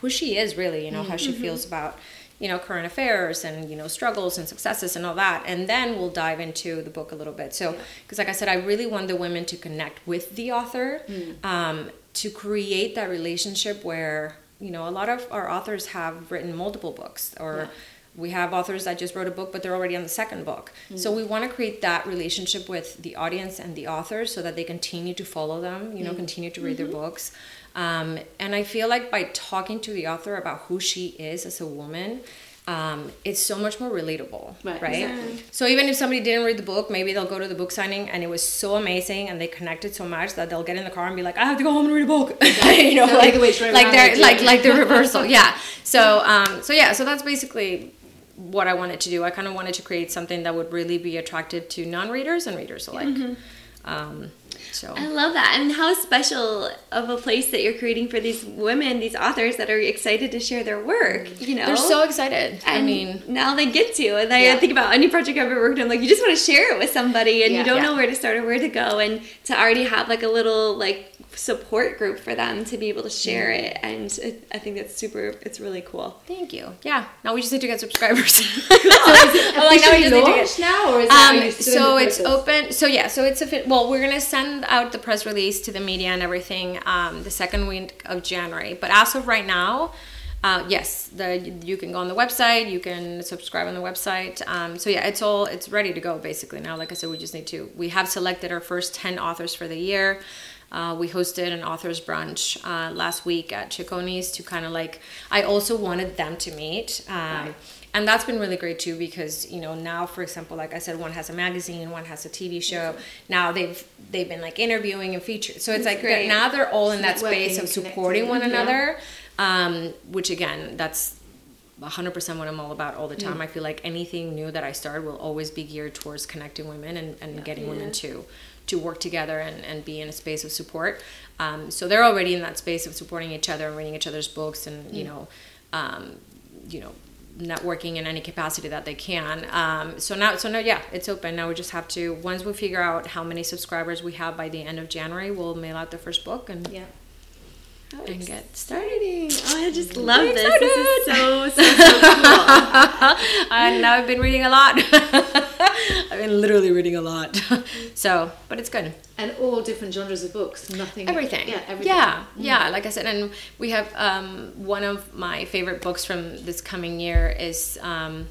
who she is really you know how she mm-hmm. feels about you know current affairs and you know struggles and successes and all that. And then we'll dive into the book a little bit. So because like i said i really want the women to connect with the author mm. um, to create that relationship where you know a lot of our authors have written multiple books or we have authors that just wrote a book but they're already on the second book. Mm. So we want to create that relationship with the audience and the authors so that they continue to follow them you know mm. continue to read their mm-hmm. books um, and i feel like by talking to the author about who she is as a woman um, it's so much more relatable
Right.
right,
Exactly.
so even if somebody didn't read the book maybe they'll go to the book signing and it was so amazing and they connected so much that they'll get in the car and be like i have to go home and read a book. You know like
the
like they're like like the reversal. Yeah. So um so yeah so that's basically what i wanted to do. I kind of wanted to create something that would really be attractive to non-readers and readers alike. Um so
I love that. And how special of a place that you're creating for these women, these authors that are excited to share their work. You know,
they're so excited i mean
now they get to. And I
Yeah.
think about any project I've ever worked on, like you just want to share it with somebody, and
Yeah.
you don't
Yeah.
know where to start or where to go, and to already have like a little like support group for them to be able to share
Mm-hmm.
it, and it, I think that's super. It's really cool.
thank you yeah now we just need to get subscribers
So is it
I'm like, now we
officially
just need to get-
now, or is that
Um,
in
so it's open. So yeah, so it's a fit. Well, we're gonna send out the press release to the media and everything um, the second week of January. But as of right now, Uh, yes, the you can go on the website. You can subscribe on the website. Um, so yeah, it's all it's ready to go basically now. Like I said, we just need to. We have selected our first ten authors for the year. Uh, we hosted an authors brunch uh, last week at Cecconi's to kind of like. I also wanted them to meet. Um,
Right.
And that's been really great too because you know now for example like i said one has a magazine one has a tv show. Now they've they've been like interviewing and featured so it's like they're- now they're all in that space of supporting one
yeah.
another um, which again that's 100% what i'm all about all the time. I feel like anything new that i start will always be geared towards connecting women and, and getting women to to work together and, and be in a space of support. Um, so they're already in that space of supporting each other and reading each other's books and you know um, you know networking in any capacity that they can um, so now so now yeah it's open now we just have to once we figure out how many subscribers we have by the end of january we'll mail out the first book and
Yeah.
and get started
Oh, I just love this. This is so, so, so
and now I've been reading a lot. I've been literally reading a lot. so, but it's good.
And all different genres of books. Nothing.
Everything.
Yeah. Everything. Mm.
Yeah, yeah. Like I said, and we have um, one of my favorite books from this coming year is um,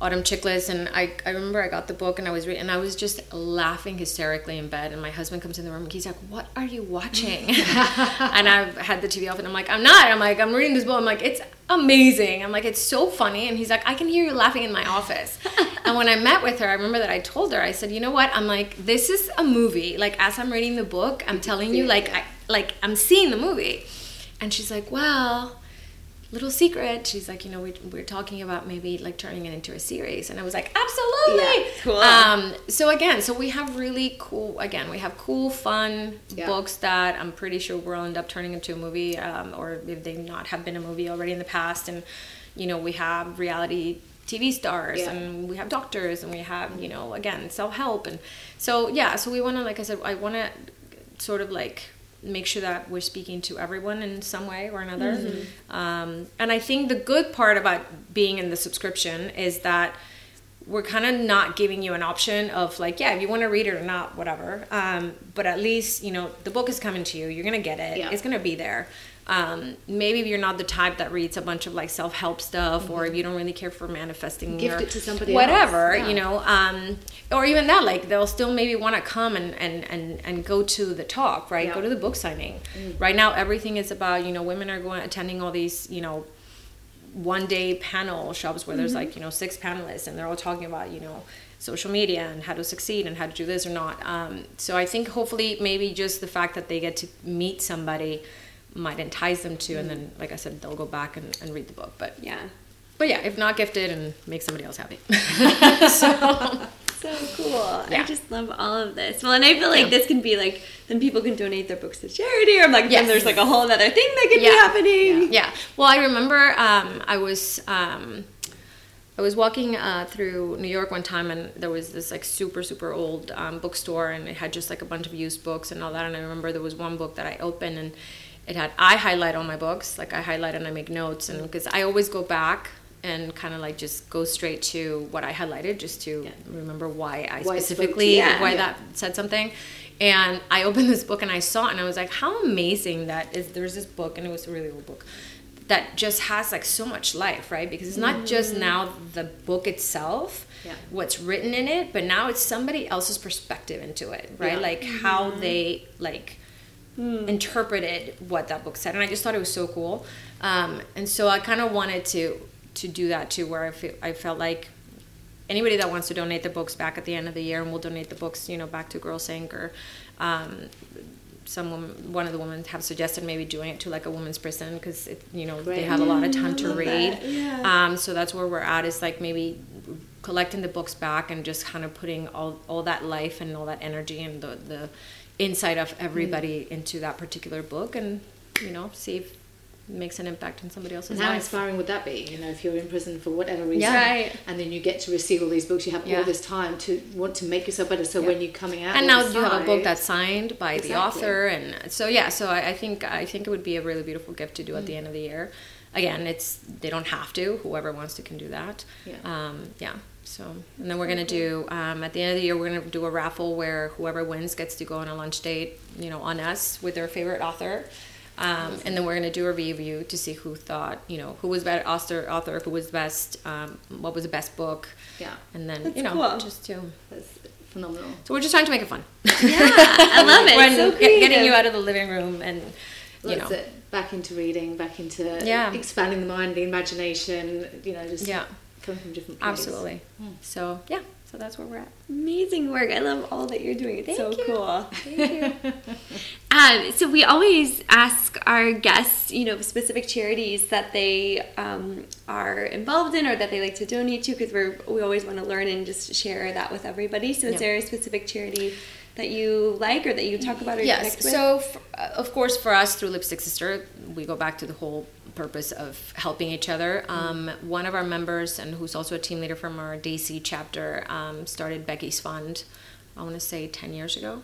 Autumn Chiklis, and I, I remember I got the book and I was reading, and I was just laughing hysterically in bed. And my husband comes in the room and he's like, "What are you watching?" and I've had the TV off, and I'm like, "I'm not." I'm like, "I'm reading this book." I'm like, "It's amazing." I'm like, "It's so funny," and he's like, "I can hear you laughing in my office." and when I met with her, I remember that I told her, I said, "You know what? I'm like, this is a movie. Like as I'm reading the book, I'm telling you, like, I, like I'm seeing the movie." And she's like, "Well." Little secret she's like you know we, we're talking about maybe like turning it into a series and i was like absolutely
Yeah,
cool.
um, so again so we have really cool again we have cool fun
Yeah.
books that i'm pretty sure will end up turning into a movie um, or if they not have been a movie already in the past and you know we have reality tv stars
Yeah.
and we have doctors and we have you know again self-help and so yeah so we want to like i said i want to sort of like make sure that we're speaking to everyone in some way or another. Um, and I think the good part about being in the subscription is that we're kind of not giving you an option of like, yeah, if you want to read it or not, whatever. Um, but at least you know the book is coming to you. You're gonna get it.
Yeah.
It's gonna be there. Um, maybe you're not the type that reads a bunch of like self help stuff, or if you don't really care for manifesting,
Gift
or
it to somebody
whatever,
else. Yeah.
you know, um, or even that, like they'll still maybe want to come and, and, and, and go to the talk, right?
Yeah.
Go to the book signing. Right now, everything is about, you know, women are going, attending all these, you know, one day panel shops where
Mm-hmm.
there's like, you know, six panelists and they're all talking about, you know, social media and how to succeed and how to do this or not. Um, so I think hopefully maybe just the fact that they get to meet somebody might entice them to, and then, like I said, they'll go back and, and read the book. But
yeah.
but yeah, if not gifted and make somebody else happy.
So cool. I just love all of this. Well, and I feel like
Yeah.
this can be like, then people can donate their books to charity, or I'm like,
Yes.
then there's like a whole other thing that could
Yeah.
be happening.
yeah. Well, I remember um, I was um, I was walking uh, through New York one time, and there was this like super super old um, bookstore, and it had just like a bunch of used books and all that. And I remember there was one book that I opened, and it had I highlight all my books, like I highlight and I make notes, and because I always go back. And kind of like just go straight to what I highlighted, just to
Yeah.
remember why I
Why it spoke to
specifically why
Yeah.
that said something. And I opened this book and I saw it and I was like, how amazing that is. There's this book and it was a really old book that just has like so much life, right? Because it's not mm-hmm. just now the book itself,
Yeah.
what's written in it, but now it's somebody else's perspective into it, right?
Yeah.
Like how mm-hmm. they like interpreted what that book said, and I just thought it was so cool. Um, and so I kind of wanted to to do that too, where I feel I felt like anybody that wants to donate the books back at the end of the year, and we'll donate the books, you know, back to Girls Inc. or um, some woman, one of the women have suggested maybe doing it to like a women's prison because you know they have a lot of time to read.
that,
yeah.
Um, so that's where we're at is like maybe collecting the books back and just kind of putting all, all that life and all that energy and the, the insight of everybody
Mm.
into that particular book and you know see if it makes an impact in somebody else's
And how
life.
inspiring would that be? You know, if you're in prison for whatever reason,
Yeah.
Right.
and then you get to receive all these books, you have
Yeah.
all this time to want to make yourself better. So
Yeah.
when you're coming out,
and now you have a book that's signed by the author and so yeah so I, I think i think it would be a really beautiful gift to do
Mm.
at the end of the year again it's they don't have to whoever wants to can do that
Yeah.
um, yeah so and then we're gonna do um, at the end of the year we're gonna do a raffle where whoever wins gets to go on a lunch date you know on us with their favorite author Um, and then we're gonna do a review to see who thought, you know, who was better author, author, who was the best, um, what was the best book,
Yeah,
and then
That's
you know,
cool.
just to.
that's phenomenal.
So we're just trying to make it fun.
Yeah, I love it.
when
so
get- getting you out of the living room and you
That's
know,
it. Back into reading, back into
Yeah.
expanding the mind, the imagination. You know, just
Yeah.
Coming from different places.
absolutely. So yeah, so that's where we're at.
Amazing work. I love all that you're doing. It's so
Thank you.
So cool.
Thank you.
Um, so we always ask our guests, you know, specific charities that they um, are involved in or that they like to donate to, because we're we always want to learn and just share that with everybody. So is
Yeah.
there a specific charity that you like or that you talk about or
yes.
connect with?
So f- uh, of course, for us through Lipstick Sister, we go back to the whole purpose of helping each other. Um, one of our members, and who's also a team leader from our DC chapter, um, started Becky's Fund. I want to say ten years ago.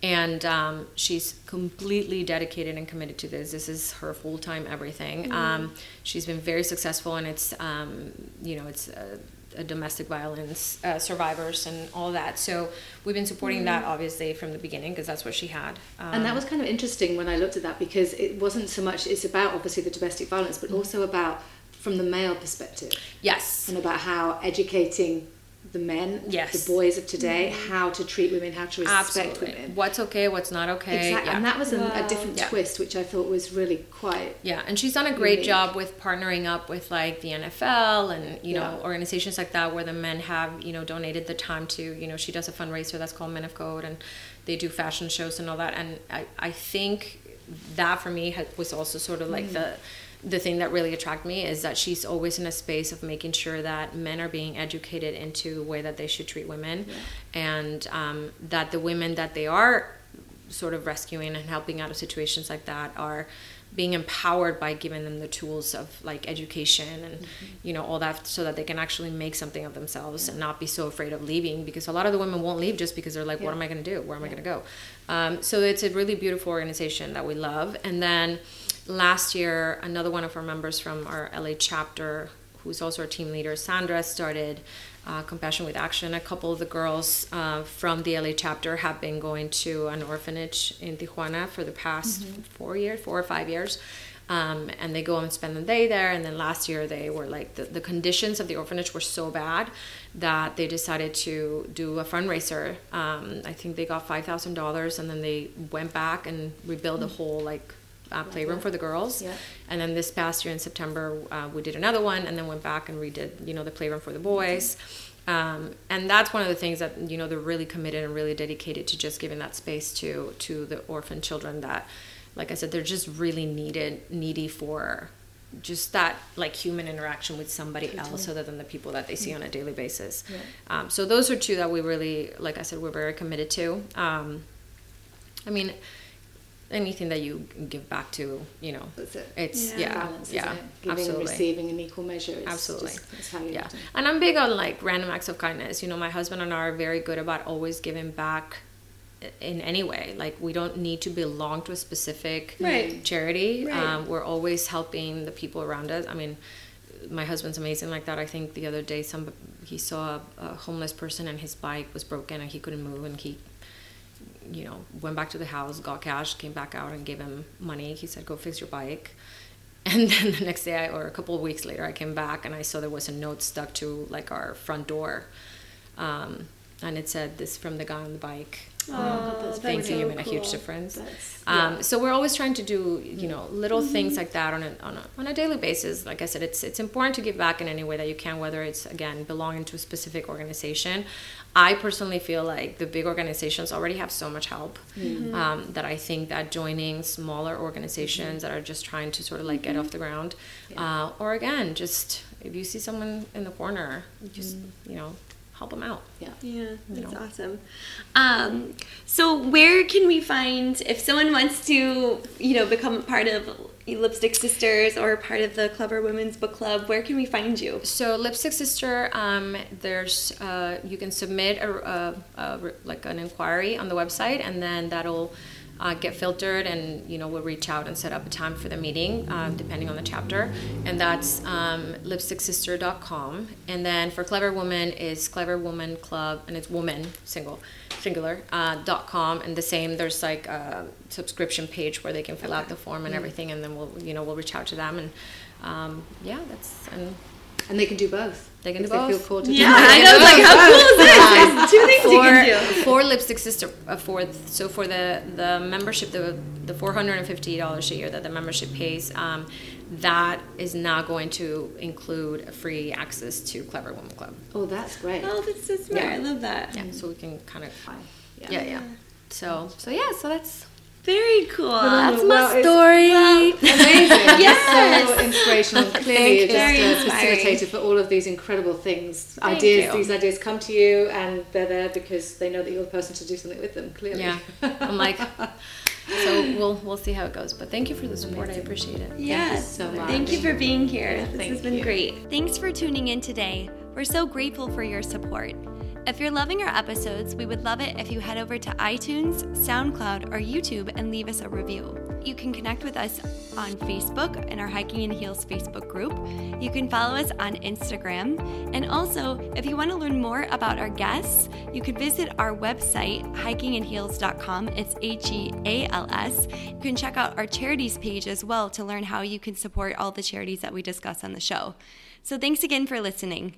And um, she's completely dedicated and committed to this. This is her full time everything. Um, she's been very successful, and it's um, you know it's uh, domestic violence uh, survivors and all that. So we've been supporting that obviously from the beginning because that's what she had. Um,
And that was kind of interesting when I looked at that because it wasn't so much, it's about obviously the domestic violence, but also about from the male perspective
yes,
and about how educating the men,
Yes.
the boys of today, mm-hmm. how to treat women, how to respect
absolutely.
women.
What's okay, what's not okay.
Exactly.
Yeah.
And that was a,
Wow.
a different
Yeah.
twist, which I thought was really quite.
Yeah, and she's done a great
unique.
job with partnering up with like the NFL and you know organizations like that where the men have you know donated the time to you know she does a fundraiser that's called Men of Code and they do fashion shows and all that and I I think that for me was also sort of like mm. the the thing that really attracted me is that she's always in a space of making sure that men are being educated into the way that they should treat women and um, that the women that they are sort of rescuing and helping out of situations like that are being empowered by giving them the tools of like education and you know all that so that they can actually make something of themselves and not be so afraid of leaving because a lot of the women won't leave just because they're like what am i going to do? Where am i going to go? Um, so it's a really beautiful organization that we love. And then last year another one of our members from our la chapter who's also our team leader sandra started uh, Compassion with Action. A couple of the girls uh, from the LA chapter have been going to an orphanage in Tijuana for the past four years, four or five years. Um, and they go and spend the day there. And then last year, they were like, the, the conditions of the orphanage were so bad that they decided to do a fundraiser. Um, I think they got $5,000 and then they went back and rebuilt the whole like uh, playroom for the girls.
Yeah.
And then this past year in September, uh, we did another one, and then went back and redid, you know, the playroom for the boys. Um, and that's one of the things that you know they're really committed and really dedicated to just giving that space to to the orphan children that, like I said, they're just really needed needy for just that like human interaction with somebody else other than the people that they see on a daily basis. Um, so those are two that we really, like I said, we're very committed to. Um, I mean, anything that you give back to, you know,
That's it.
it's
Yeah.
yeah,
balance,
yeah,
it? Giving
absolutely.
and receiving in equal measure. It's
Absolutely.
Just, it's how you
Yeah, and I'm big on like random acts of kindness. You know, my husband and I are very good about always giving back in any way. Like we don't need to belong to a specific
Right.
charity.
Right.
Um, we're always helping the people around us. I mean, my husband's amazing like that. I think the other day some he saw a, a homeless person and his bike was broken and he couldn't move and he you know, went back to the house, got cash, came back out and gave him money. He said, "Go fix your bike." And then the next day, I, or a couple of weeks later, I came back and I saw there was a note stuck to like our front door, um, and it said, "This from the guy on the bike."
Oh,
Thank you.
so
You made a huge difference. Um,
yeah.
So we're always trying to do, you know, little things like that on a, on a on a daily basis. Like I said, it's it's important to give back in any way that you can, whether it's again belonging to a specific organization. I personally feel like the big organizations already have so much help um, that I think that joining smaller organizations that are just trying to sort of like get off the ground, uh, or again, just if you see someone in the corner, just you know help them out.
yeah.
Yeah, that's
know.
awesome. Um, so where can we find if someone wants to, you know, become a part of Lipstick Sisters or part of the Clever Women's Book Club? Where can we find you?
So Lipstick Sister, um, there's uh, you can submit a, a, a, like an inquiry on the website, and then that'll uh, get filtered, and you know we'll reach out and set up a time for the meeting, uh, depending on the chapter. And that's um, lipsticksister.com. And then for Clever Woman is Clever Woman Club, and it's woman single singular uh, dot com. And the same, there's like a subscription page where they can fill out the form and everything, and then we'll you know we'll reach out to them and um, yeah, that's and
And they can do both.
They can
if
do
They feel
cool
called to
Yeah,
do both.
I know. Like, how cool is this? There's two things you can do.
for lipstick sister uh, for so for the the membership the the four hundred and fifty dollars a year that the membership pays um, that is not going to include free access to Clever Woman Club.
Oh, that's great.
Oh, that's so smart.
Yeah.
I love that.
Yeah, so we can kind of
Yeah.
yeah yeah. So so yeah, so that's
Very cool.
That's my
story.
Amazing.
Yes.
So inspirational. Clearly, you're just uh, a
inspiring.
facilitator for all of these incredible things.
Thank
ideas,
you.
these ideas come to you, and they're there because they know that you're the person to do something with them. Clearly.
yeah. I'm like so we'll we'll see how it goes. But thank you for the support. I appreciate it.
Yes.
so much.
Thank you for being here. this has been
you.
great. Thanks for tuning in today. We're so grateful for your support. If you're loving our episodes, we would love it if you head over to iTunes, SoundCloud, or YouTube and leave us a review. You can connect with us on Facebook in our Hiking in Heals Facebook group. You can follow us on Instagram. And also, if you want to learn more about our guests, you can visit our website, hikinginheals.com. It's H E A L S. You can check out our charities page as well to learn how you can support all the charities that we discuss on the show. So, thanks again for listening.